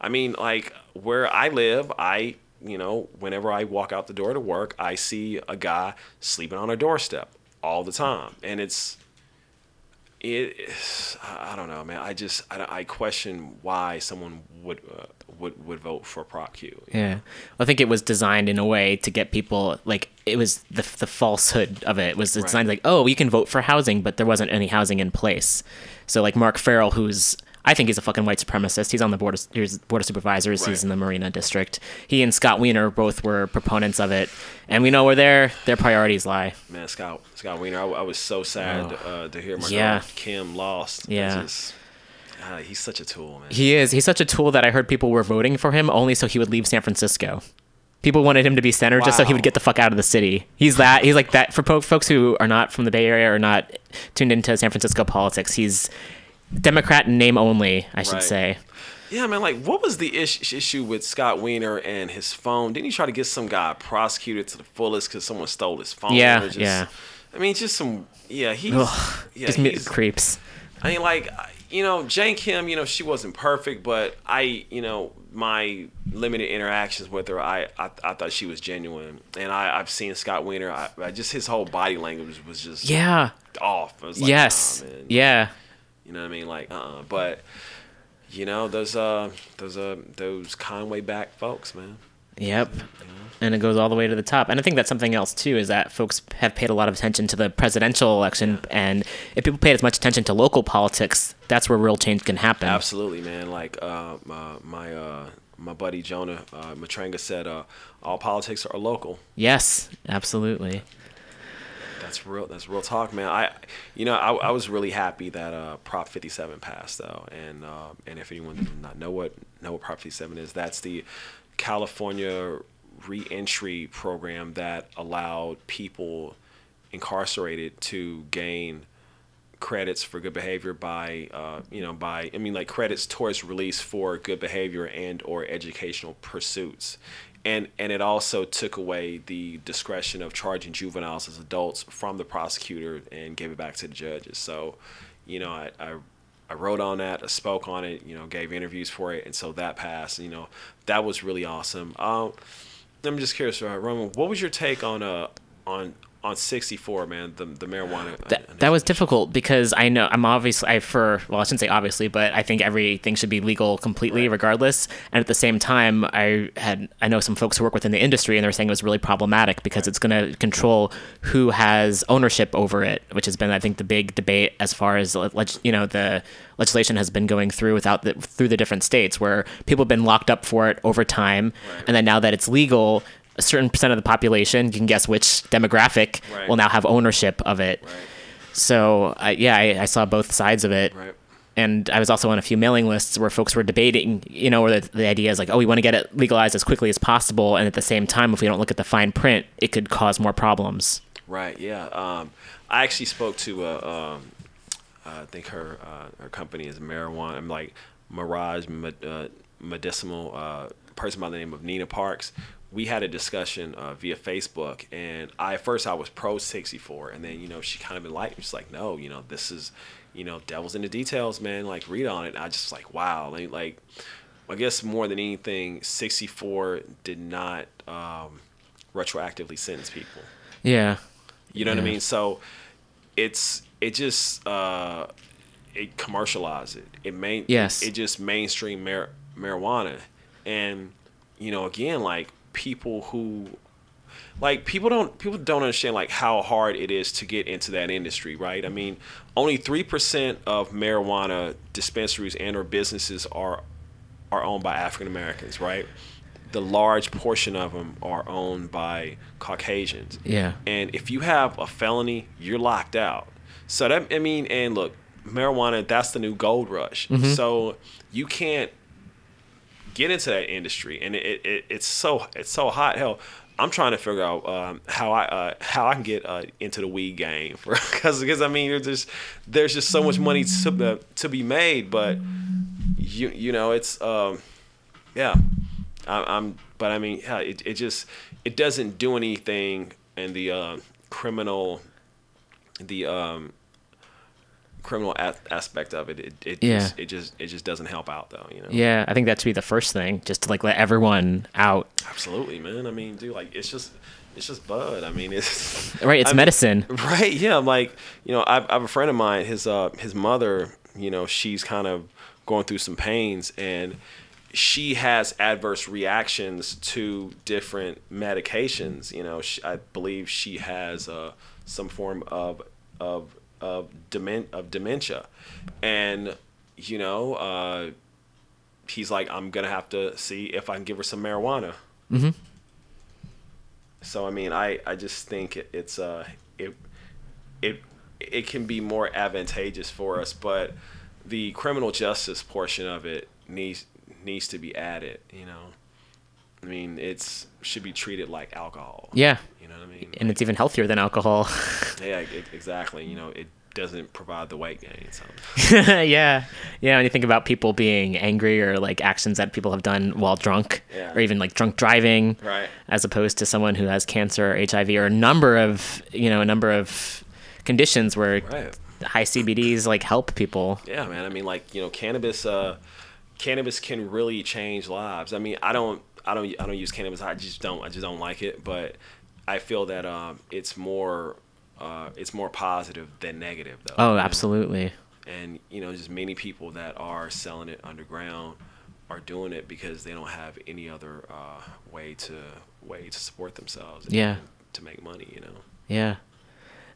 I mean, like where I live, I, you know, whenever I walk out the door to work, I see a guy sleeping on a doorstep all the time, and it's, it, I don't know, man. I just, I, I question why someone would, uh, would, would vote for Prop Q. Yeah, I think it was designed in a way to get people like it was the the falsehood of it was designed like oh you can vote for housing, but there wasn't any housing in place. So like Mark Farrell, who's I think he's a fucking white supremacist. He's on the board of he's board of supervisors. He's in the Marina district. He and Scott Wiener both were proponents of it, and we know where their their priorities lie. Man, Scott, Scott Wiener, I, I was so sad uh, to hear my Yeah. girl Kim lost. Yeah. just- ah, he's such a tool, man. He is. He's such a tool that I heard people were voting for him only so he would leave San Francisco. People wanted him to be senator just so he would get the fuck out of the city. He's that. He's like that for po- folks who are not from the Bay Area or not tuned into San Francisco politics. He's Democrat in name only, I should Right. say. Yeah, man. Like, what was the ish- issue with Scott Wiener and his phone? Didn't he try to get some guy prosecuted to the fullest because someone stole his phone? Yeah, just- yeah. I mean, just some. Yeah, he's. Ugh, yeah, me he's- creeps. I mean, like, you know, Jane Kim. You know, she wasn't perfect, but I, you know, my limited interactions with her, I, I, I thought she was genuine, and I, I've seen Scott Wiener. I, I just his whole body language was just Yeah. off. Like, yes. nah, yeah. You know what I mean? Like, uh, uh but you know, those uh, those uh, those Conway back folks, man. Yep. And it goes all the way to the top. And I think that's something else too is that folks have paid a lot of attention to the presidential election and if people paid as much attention to local politics, that's where real change can happen. Absolutely, man. Like uh, my my uh, my buddy Jonah uh, Matranga said, uh, all politics are local. Yes, absolutely. That's real. That's real talk, man. I, you know, I, I was really happy that uh, Prop 57 passed, though. And uh, and if anyone does not know what know what Prop 57 is, that's the California reentry program that allowed people incarcerated to gain credits for good behavior by uh, you know by I mean like credits towards release for good behavior and or educational pursuits and and it also took away the discretion of charging juveniles as adults from the prosecutor and gave it back to the judges so you know I, I I wrote on that, I spoke on it, you know, gave interviews for it, and so that passed. You know, that was really awesome. Um, I'm just curious, uh, Roman, what was your take on uh on on 64, man, the the marijuana? Uh, that, that was difficult because I know I'm obviously I for well I shouldn't say obviously but I think everything should be legal completely regardless. And at the same time I had I know some folks who work within the industry and they're saying it was really problematic because it's going to control who has ownership over it which has been I think the big debate as far as you know the legislation has been going through without the, through the different states where people have been locked up for it over time. And then now that it's legal a certain percent of the population, you can guess which demographic, Right. will now have ownership of it. So, I yeah, I, I saw both sides of it. Right. And I was also on a few mailing lists where folks were debating, you know, where the, the idea is like, oh, we want to get it legalized as quickly as possible. And at the same time, if we don't look at the fine print, it could cause more problems. Right. Yeah. Um, I actually spoke to uh, um, I think her uh, her company is marijuana. I'm like Mirage Med- uh, Medicinal uh, person by the name of Nina Parks. We had a discussion uh, via Facebook, and I at first I was pro 64, and then you know she kind of enlightened. She's like, no, you know this is, you know, devil's in the details, man. Like read on it. And I just like wow, like, like I guess more than anything, 64 did not um, retroactively sentence people. Yeah. You know what I mean? So it's it just uh, it commercialized it. It main Yes. It, just mainstream mar- marijuana, and you know again like people who like people don't people don't understand like how hard it is to get into that industry, right? I mean, only three percent of marijuana dispensaries and or businesses are are owned by African Americans, right? The large portion of them are owned by Caucasians. Yeah. And if you have a felony, you're locked out. So that I mean, and look, marijuana that's the new gold rush. Mhm. So you can't get into that industry, and it, it it's so it's so hot. Hell, I'm trying to figure out um, how I uh, how I can get uh, into the weed game because because I mean there's just there's just so much money to to be made, but you you know it's um yeah I, I'm but I mean yeah, it it just it doesn't do anything in the uh, criminal the um criminal a- aspect of it it it, Yeah. just, it just it just doesn't help out though you know Yeah, I think that should be the first thing, just to like let everyone out. Absolutely, man. I mean, dude, like it's just it's just bud. I mean, it's Right, it's I mean- medicine. Right? Yeah. I'm like, you know, I, I have a friend of mine. His uh his mother, you know, she's kind of going through some pains, and she has adverse reactions to different medications. You know, she, I believe she has uh some form of of of demen- of dementia, and you know, uh, he's like, I'm gonna have to see if I can give her some marijuana. hmm So I mean, I I just think it, it's uh it it it can be more advantageous for us, but the criminal justice portion of it needs needs to be added. You know, I mean, it's should be treated like alcohol. Yeah. You know what I mean? And it's even healthier than alcohol. Yeah, e- exactly. You know, it doesn't provide the weight gain. So. yeah. Yeah, when you think about people being angry or like actions that people have done while drunk Yeah. or even like drunk driving Right. as opposed to someone who has cancer or HIV or a number of, you know, a number of conditions where Right. high CBDs like help people. Yeah, man. I mean, like you know, cannabis. Uh, cannabis can really change lives. I mean, I don't, I don't, I don't use cannabis. I just don't, I just don't like it. But I feel that um, it's more, uh, it's more positive than negative, though. Oh, absolutely. And you know, just many people that are selling it underground are doing it because they don't have any other uh, way to way to support themselves. and Yeah. To make money, you know. Yeah.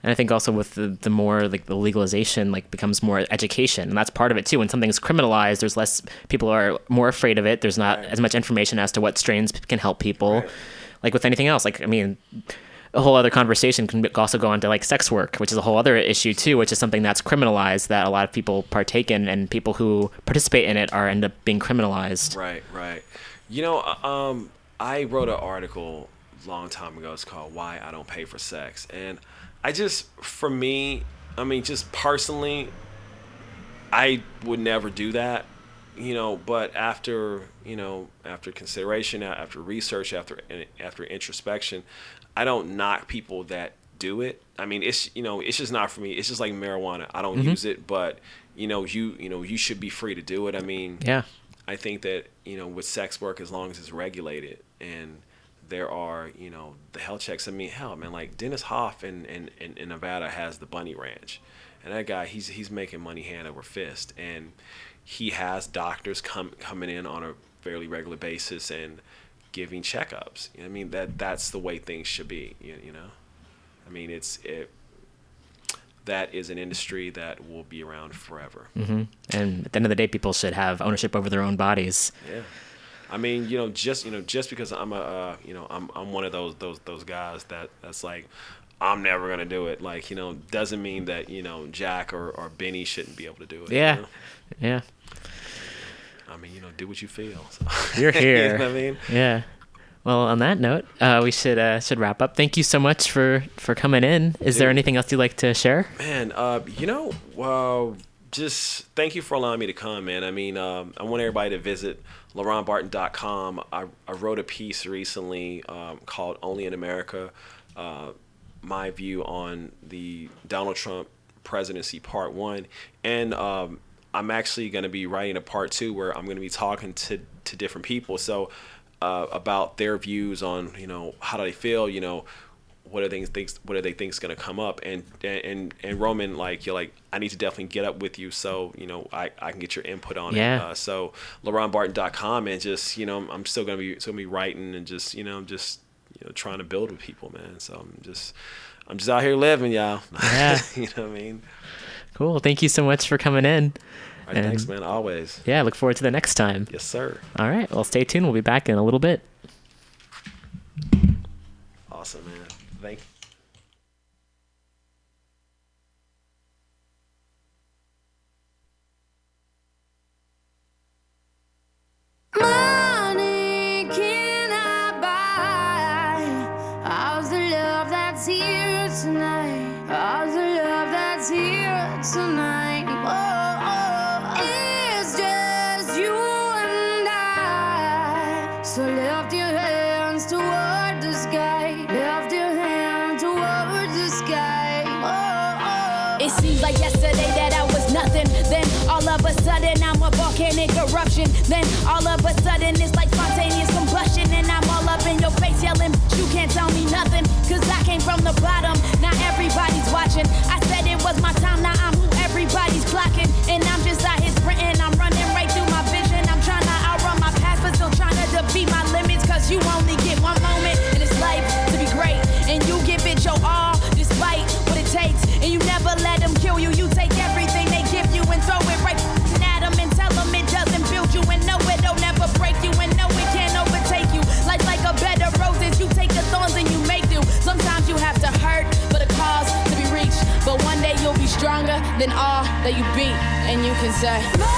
And I think also with the, the more like the legalization like becomes more education and that's part of it too. When something's criminalized, there's less people are more afraid of it. There's not as much information as to what strains can help people. Like with anything else, like I mean, a whole other conversation can also go into like sex work, which is a whole other issue too, which is something that's criminalized that a lot of people partake in, and people who participate in it are end up being criminalized. Right, right. You know, uh, um, I wrote an article long time ago. It's called "Why I Don't Pay for Sex," and I just, for me, I mean, just personally, I would never do that. You know, but after you know, after consideration, after research, after after introspection, I don't knock people that do it. I mean, it's you know, it's just not for me. It's just like marijuana. I don't Mhm. use it, but you know, you you know, you should be free to do it. I mean, Yeah. I think that you know with sex work, as long as it's regulated and there are you know the health checks. I mean, hell, man, like Dennis Hof in in, in, in Nevada has the Bunny Ranch, and that guy he's he's making money hand over fist, and he has doctors come coming in on a fairly regular basis and giving checkups. You know I mean that that's the way things should be. You, you know, I mean it's it. That is an industry that will be around forever. hmm And at the end of the day, people should have ownership over their own bodies. Yeah. I mean, you know, just you know, just because I'm a, uh, you know, I'm I'm one of those those those guys that that's like, I'm never gonna do it. Like you know, doesn't mean that you know Jack or, or Benny shouldn't be able to do it. Yeah, you know? yeah. I mean, you know, do what you feel. So. You're here. you know I mean, yeah. Well, on that note, uh, we should uh, should wrap up. Thank you so much for for coming in. Is Dude, there anything else you'd like to share? Man, uh, you know, well, just thank you for allowing me to come, man. I mean, um, I want everybody to visit LaronBarton.com. I, I wrote a piece recently um, called "Only in America." Uh, my view on the Donald Trump presidency part one. And um, I'm actually going to be writing a part two where I'm going to be talking to, to different people. So, uh, about their views on, you know, how do they feel, you know, what are things thinks what do they think's going to come up and and and roman like you're like i need to definitely get up with you so you know i, I can get your input on yeah. it uh, so laronbarton.com and just you know i'm still going to be still gonna be writing and just you know just you know, trying to build with people, man. So I'm just I'm just out here living, y'all. Yeah. you know what I mean? Cool. Thank you so much for coming in. Right, and thanks, man. Always. Yeah, look forward to the next time. Yes, sir. All right. Well, stay tuned. We'll be back in a little bit. Awesome, man. Thank you. that you beat and you can say.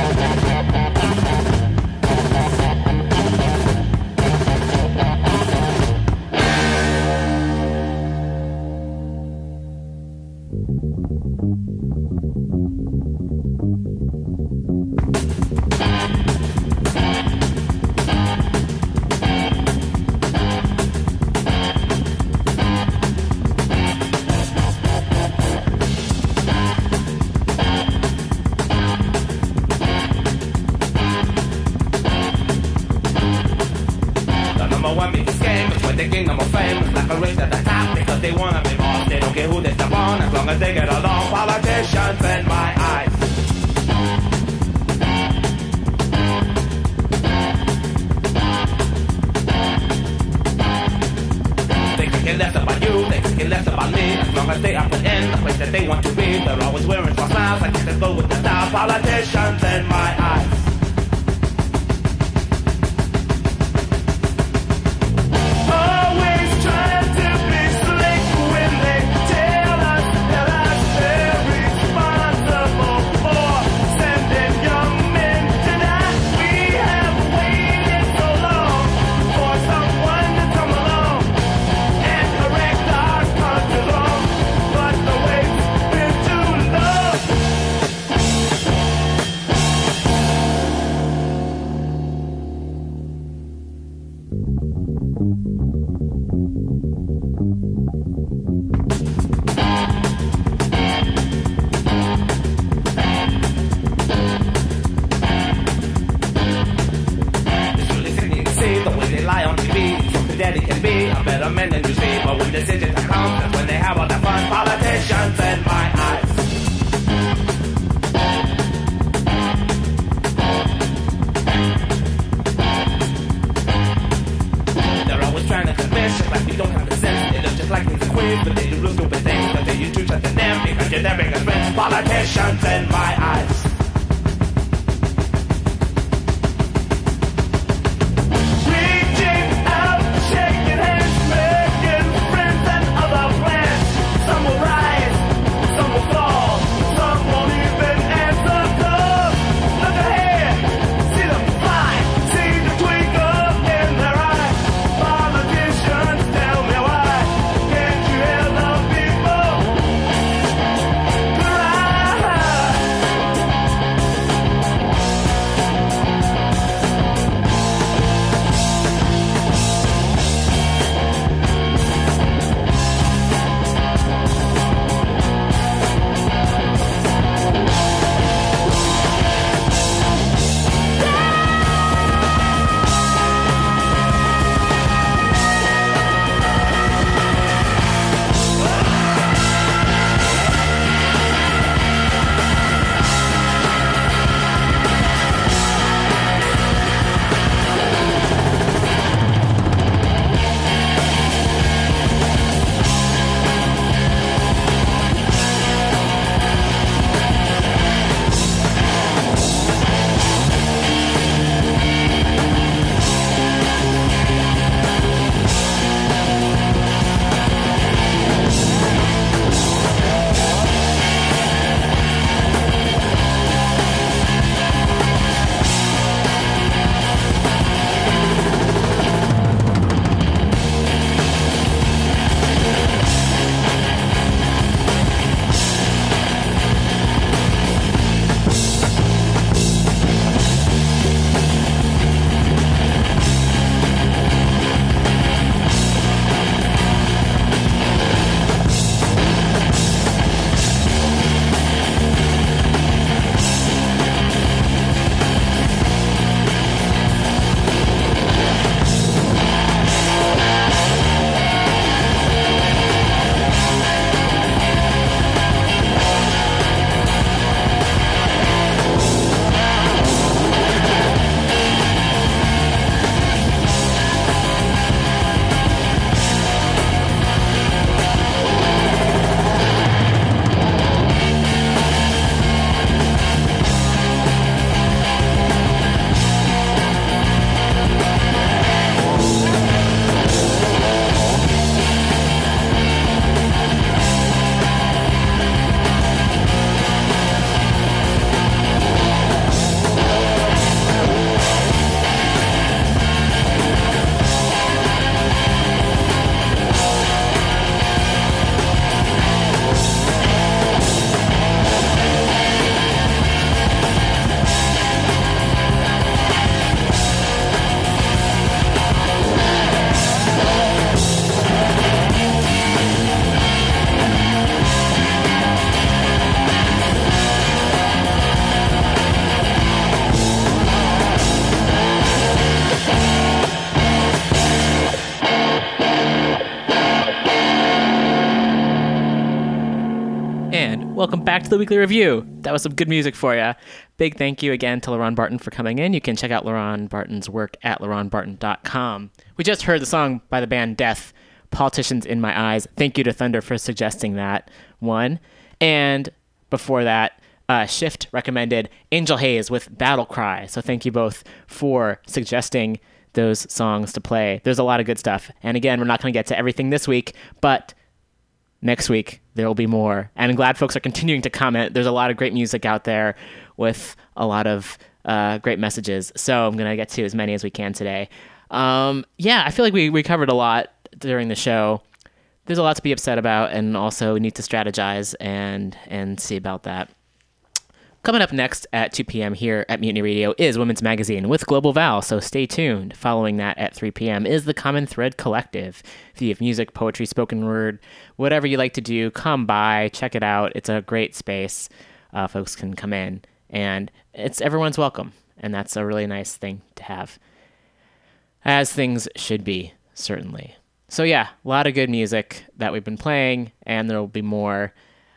the weekly review. That was some good music for you. Big thank you again to LaRon Barton for coming in. You can check out LaRon Barton's work at laronbarton.com. We just heard the song by the band Death, Politicians in My Eyes. Thank you to Thunder for suggesting that one. And before that, uh, Shift recommended Angel Haze with Battle Cry. So thank you both for suggesting those songs to play. There's a lot of good stuff. And again, we're not going to get to everything this week, but next week there will be more. And I'm glad folks are continuing to comment. There's a lot of great music out there with a lot of uh, great messages. So I'm going to get to as many as we can today. Um, yeah, I feel like we, we covered a lot during the show. There's a lot to be upset about, and also we need to strategize and and see about that. Coming up next at 2 p.m. here at Mutiny Radio is Women's Magazine with Global Val, so stay tuned. Following that at 3 p.m. is the Common Thread Collective. If you have music, poetry, spoken word, whatever you like to do, come by, check it out. It's a great space. Uh, folks can come in, and it's everyone's welcome, and that's a really nice thing to have, as things should be, certainly. So yeah, a lot of good music that we've been playing, and there will be more.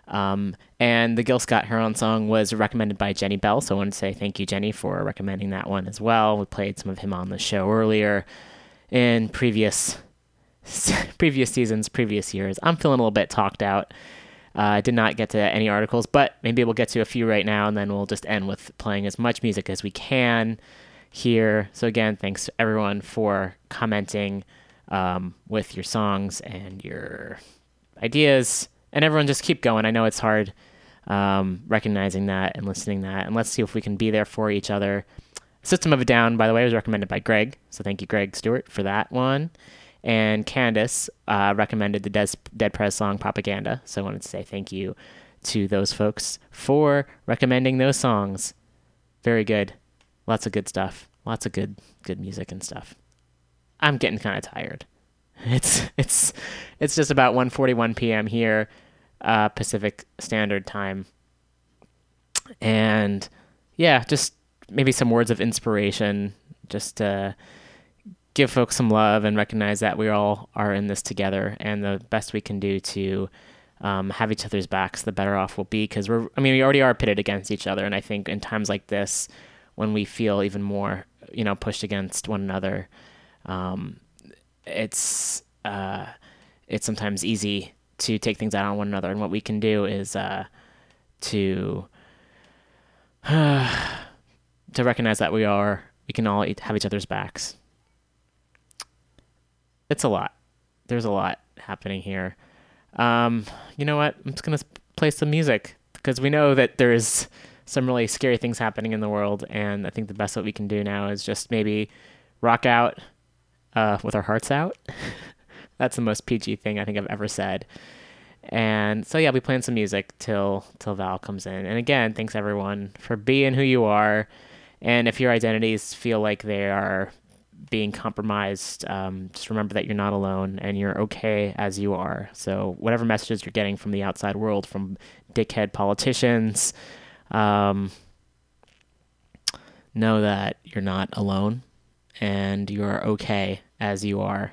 Um, and the Gil Scott Heron song was recommended by Jenny Bell, so I want to say thank you, Jenny, for recommending that one as well. We played some of him on the show earlier in previous previous seasons, previous years. I'm feeling a little bit talked out. I uh, did not get to any articles, but maybe we'll get to a few right now, and then we'll just end with playing as much music as we can here. So again, thanks everyone for commenting um, with your songs and your ideas and everyone just keep going. I know it's hard um, recognizing that and listening to that, and let's see if we can be there for each other. System of a Down, by the way, was recommended by Greg, so thank you, Greg Stewart, for that one. And Candace uh, recommended the Des- Dead Prez song Propaganda, so I wanted to say thank you to those folks for recommending those songs. Very good, lots of good stuff, lots of good good music and stuff. I'm getting kind of tired. It's it's it's just about 1:41 p.m. here uh, Pacific Standard Time. And yeah, just maybe some words of inspiration, just to give folks some love and recognize that we all are in this together, and the best we can do to um, have each other's backs, the better off we'll be. Because we're, I mean, we already are pitted against each other, and I think in times like this, when we feel even more, you know, pushed against one another, um, it's uh, it's sometimes easy to take things out on one another. And what we can do is uh, to to recognize that we are we can all have each other's backs. It's a lot. There's a lot happening here. Um, you know what? I'm just gonna play some music because we know that there's some really scary things happening in the world, and I think the best that we can do now is just maybe rock out uh, with our hearts out. That's the most PG thing I think I've ever said. And so yeah, we playing some music till till Val comes in. And again, thanks everyone for being who you are. And if your identities feel like they are being compromised, um, just remember that you're not alone and you're okay as you are. So whatever messages you're getting from the outside world, from dickhead politicians, um, know that you're not alone and you're okay as you are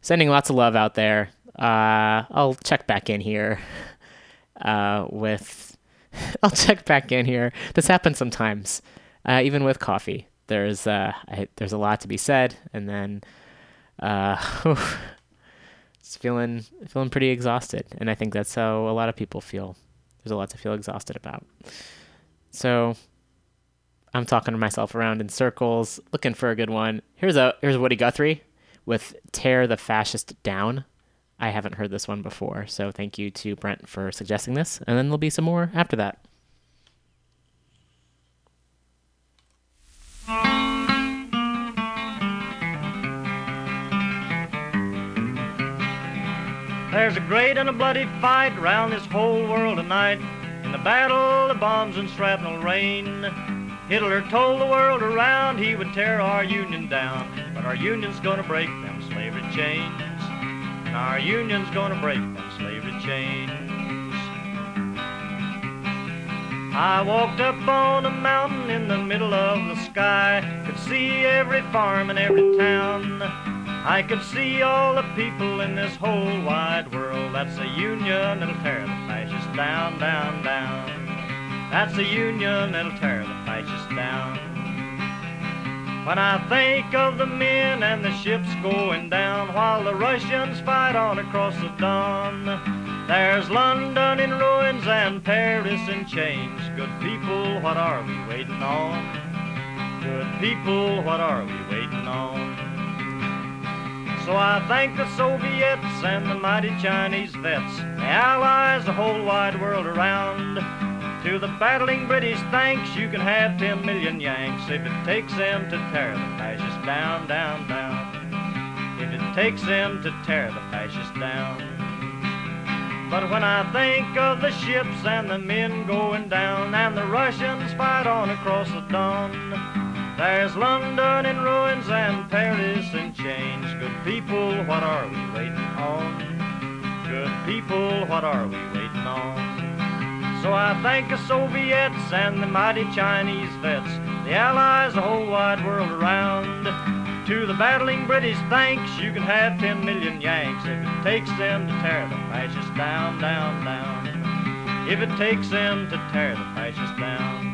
sending lots of love out there. Uh, I'll check back in here uh, with. I'll check back in here. This happens sometimes, uh, even with coffee. There's uh, I, there's a lot to be said, and then uh, it's feeling feeling pretty exhausted, and I think that's how a lot of people feel. There's a lot to feel exhausted about. So I'm talking to myself around in circles, looking for a good one. Here's a here's Woody Guthrie with Tear the Fascist Down. I haven't heard this one before, so thank you to Brent for suggesting this. And then there'll be some more after that. There's a great and a bloody fight around this whole world tonight. In the battle, the bombs and shrapnel rain. Hitler told the world around he would tear our union down. But our union's gonna break them slavery chains. And our union's gonna break them slavery chains. I walked up on a mountain in the middle of the sky. Could see every farm and every town. I could see all the people in this whole wide world. That's the union that'll tear the fascists down, down, down. That's the union that'll tear the fascists down. When I think of the men and the ships going down while the Russians fight on across the Don, there's London in ruins and Paris in chains. Good people, what are we waiting on? Good people, what are we waiting on? So I thank the Soviets and the mighty Chinese vets, the Allies, the whole wide world around. To the battling British, thanks, you can have 10 million Yanks if it takes them to tear the fascists down, down, down. If it takes them to tear the fascists down. But when I think of the ships and the men going down and the Russians fight on across the Don, there's London in ruins and Paris in chains. Good people, what are we waiting on? Good people, what are we waiting on? So I thank the Soviets and the mighty Chinese vets, the Allies, the whole wide world around. To the battling British, thanks, you can have 10 million Yanks if it takes them to tear the fascists down, down, down. If it takes them to tear the fascists down.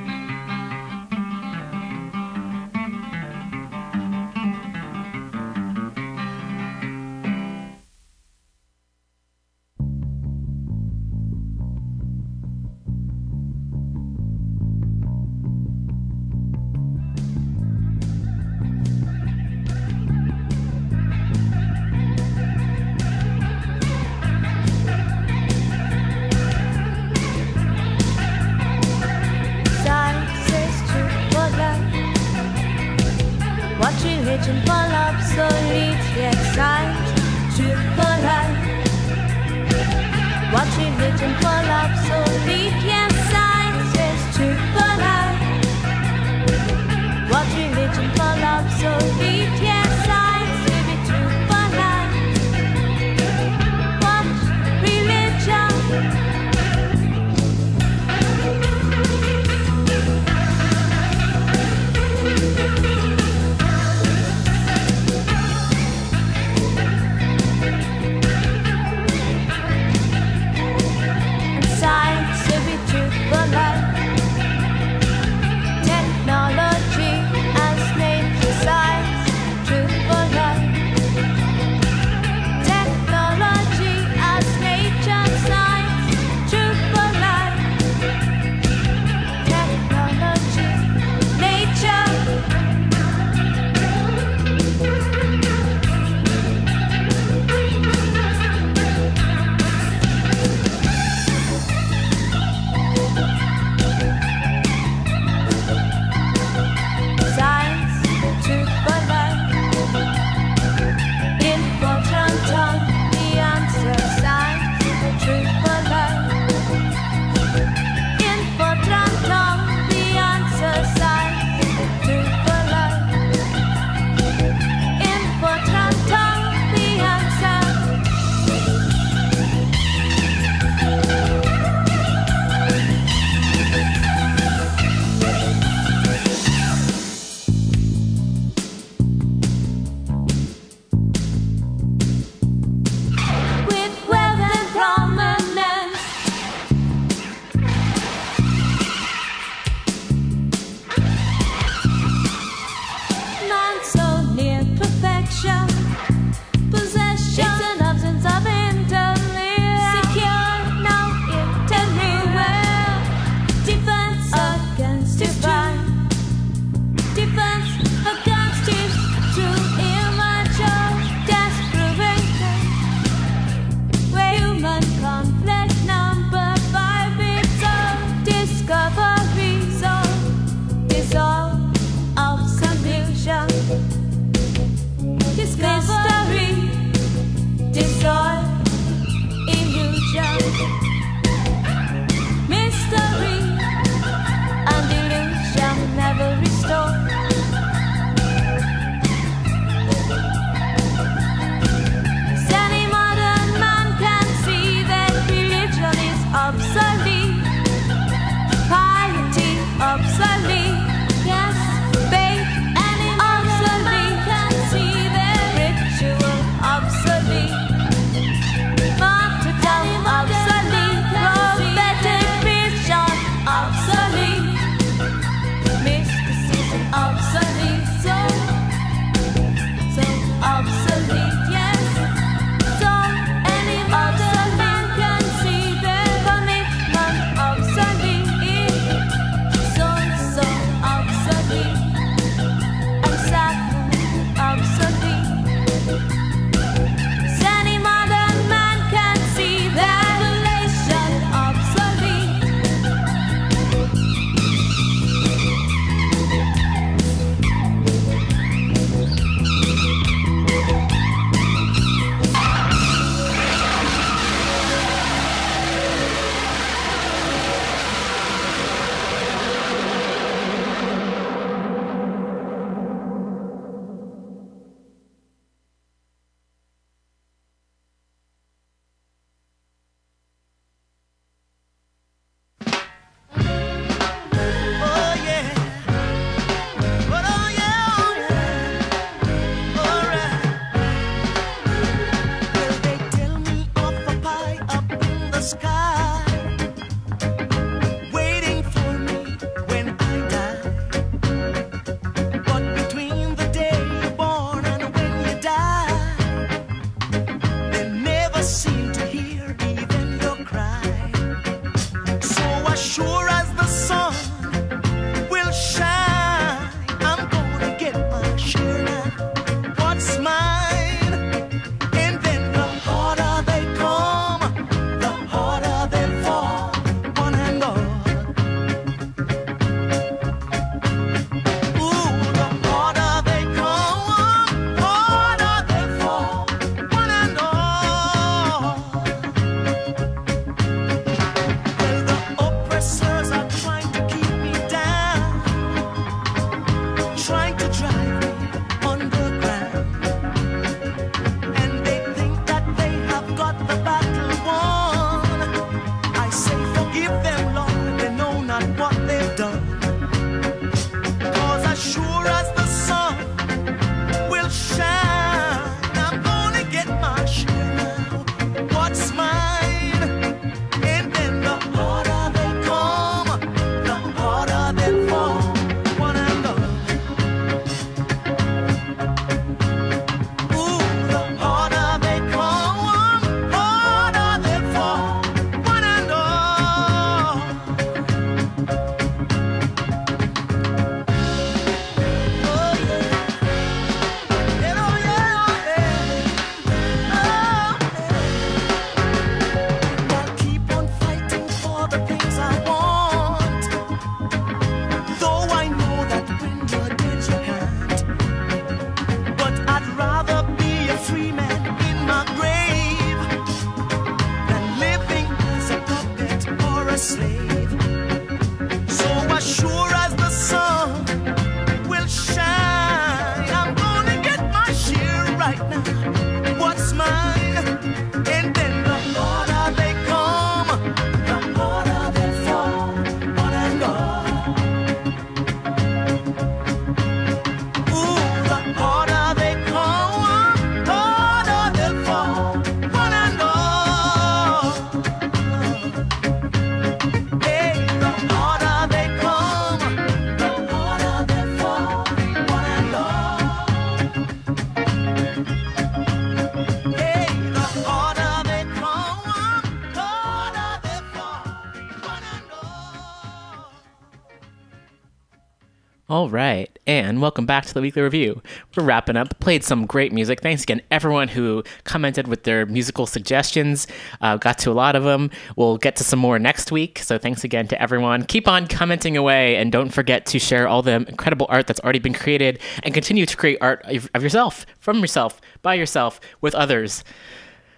All right, and welcome back to the weekly review. We're wrapping up. Played some great music. Thanks again, everyone who commented with their musical suggestions. Uh, got to a lot of them. We'll get to some more next week. So thanks again to everyone. Keep on commenting away, and don't forget to share all the incredible art that's already been created, and continue to create art of of yourself, from yourself, by yourself, with others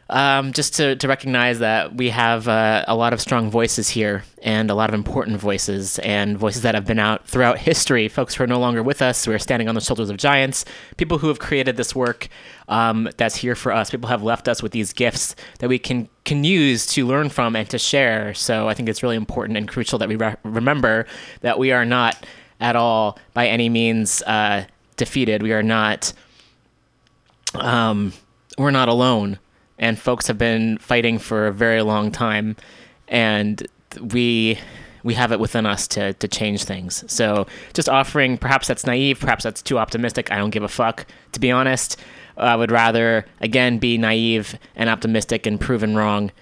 um, just to, to recognize that we have uh, a lot of strong voices here and a lot of important voices and voices that have been out throughout history. Folks who are no longer with us, who are standing on the shoulders of giants, people who have created this work um, that's here for us. People have left us with these gifts that we can can use to learn from and to share. So I think it's really important and crucial that we re- remember that we are not at all by any means uh, defeated. We are not. Um, we're not alone and folks have been fighting for a very long time and we we have it within us to to change things. So just offering perhaps that's naive perhaps that's too optimistic i don't give a fuck to be honest. I would rather again be naive and optimistic and proven wrong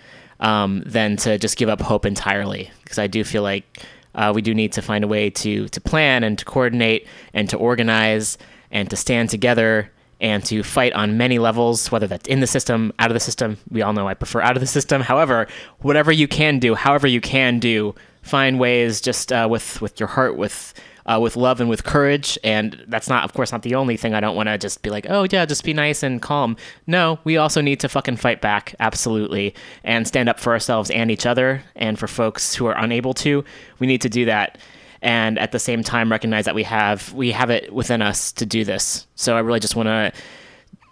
um, than to just give up hope entirely because i do feel like uh, we do need to find a way to to plan and to coordinate and to organize and to stand together and to fight on many levels, whether that's in the system, out of the system. We all know I prefer out of the system. However, whatever you can do, however you can do, find ways just uh, with with your heart, with uh, with love and with courage. And that's not, of course, not the only thing. I don't want to just be like, oh yeah, just be nice and calm. No, we also need to fucking fight back, absolutely, and stand up for ourselves and each other. And for folks who are unable to, we need to do that and at the same time recognize that we have we have it within us to do this. So I really just want to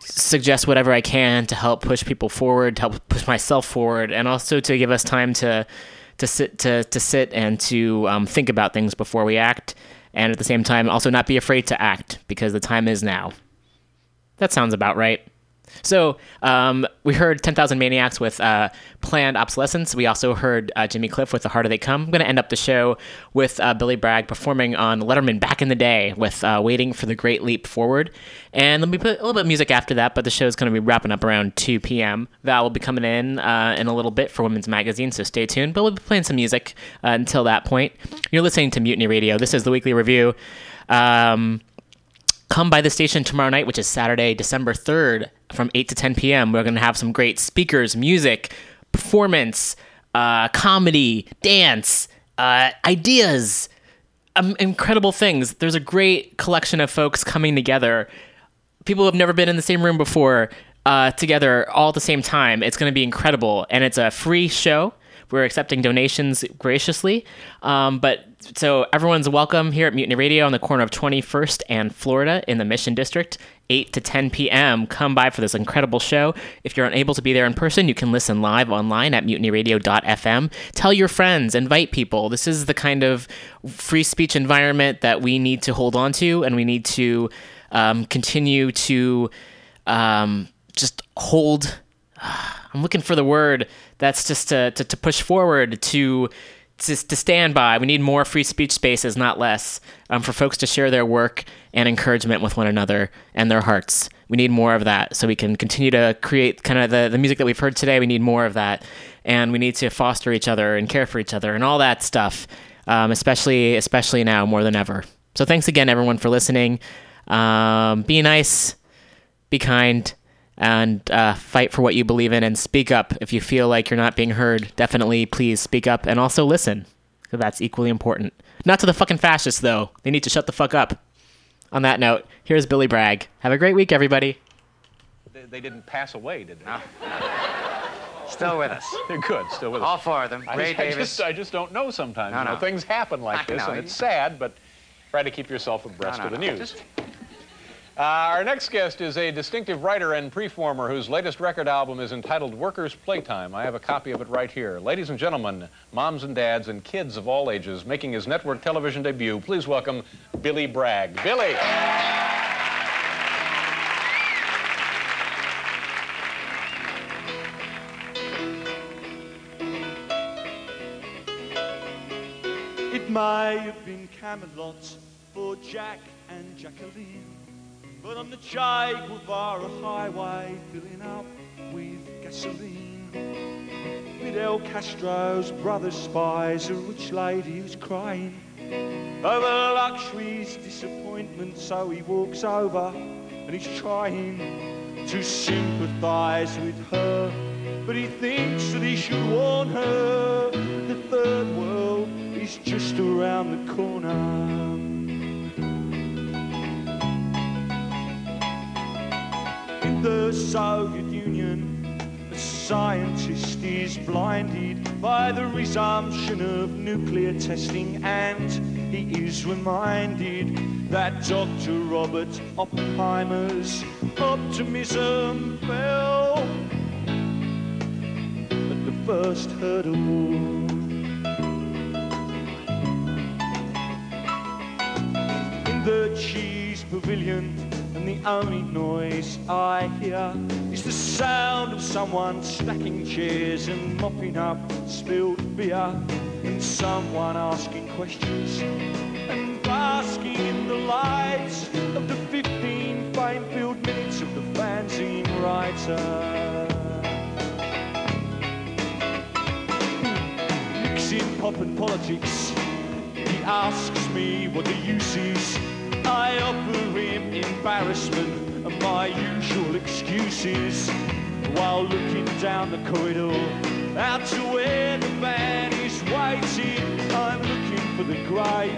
suggest whatever I can to help push people forward, to help push myself forward, and also to give us time to to sit to to sit and to um, think about things before we act, and at the same time also not be afraid to act because the time is now. That sounds about right. So um, we heard 10,000 Maniacs with uh, Planned Obsolescence. We also heard uh, Jimmy Cliff with The Harder They Come. I'm going to end up the show with uh, Billy Bragg performing on Letterman back in the day with uh, Waiting for the Great Leap Forward. And let me put a little bit of music after that, but the show is going to be wrapping up around 2 p.m. Val will be coming in uh, in a little bit for Women's Magazine, so stay tuned. But we'll be playing some music uh, until that point. You're listening to Mutiny Radio. This is the weekly review. Um, come by the station tomorrow night, which is Saturday, December 3rd, from 8 to 10 p.m. We're going to have some great speakers, music, performance, uh, comedy, dance, uh, ideas, um, incredible things. There's a great collection of folks coming together. People who have never been in the same room before, uh, together all at the same time. It's going to be incredible. And it's a free show. We're accepting donations graciously. Um, but so everyone's welcome here at Mutiny Radio on the corner of 21st and Florida in the Mission District, 8 to 10 p.m. Come by for this incredible show. If you're unable to be there in person, you can listen live online at mutinyradio.fm. Tell your friends, invite people. This is the kind of free speech environment that we need to hold on to, and we need to um, continue to um, just hold. I'm looking for the word that's just to, to, to push forward to, to to stand by. We need more free speech spaces, not less, um, for folks to share their work and encouragement with one another and their hearts. We need more of that so we can continue to create kind of the, the music that we've heard today. We need more of that. And we need to foster each other and care for each other and all that stuff, um, especially especially now more than ever. So thanks again, everyone, for listening. Um, be nice, be kind, and uh, fight for what you believe in and speak up if you feel like you're not being heard. Definitely, please speak up and also listen, because that's equally important. Not to the fucking fascists, though. They need to shut the fuck up. On that note, here's Billy Bragg. Have a great week, everybody. They, they didn't pass away, did they? No. Still with us. They're good. Still with us. All four of them. I Ray just, I Davis. just, I just don't know sometimes. No, you know, no. things happen like I this, know. and it's sad, but try to keep yourself abreast No, no, of the no. news. Uh, our next guest is a distinctive writer and performer whose latest record album is entitled Workers' Playtime. I have a copy of it right here. Ladies and gentlemen, moms and dads and kids of all ages, making his network television debut, please welcome Billy Bragg. Billy! It may have been Camelot for Jack and Jacqueline, but on the Che Guevara highway, filling up with gasoline. Fidel Castro's brother spies a rich lady who's crying over luxury's disappointment. So he walks over and he's trying to sympathize with her. But he thinks that he should warn her the third world is just around the corner. The Soviet Union, The scientist is blinded by the resumption of nuclear testing, and he is reminded that Dr. Robert Oppenheimer's optimism fell at the first hurdle. in the cheese pavilion, and the only noise I hear is the sound of someone stacking chairs and mopping up spilled beer, and someone asking questions and basking in the lights of the 15 fame-filled minutes of the fanzine writer. Mixing pop and politics, he asks me what the use is. I offer him embarrassment and my usual excuses while looking down the corridor out to where the van is waiting. I'm looking for the grey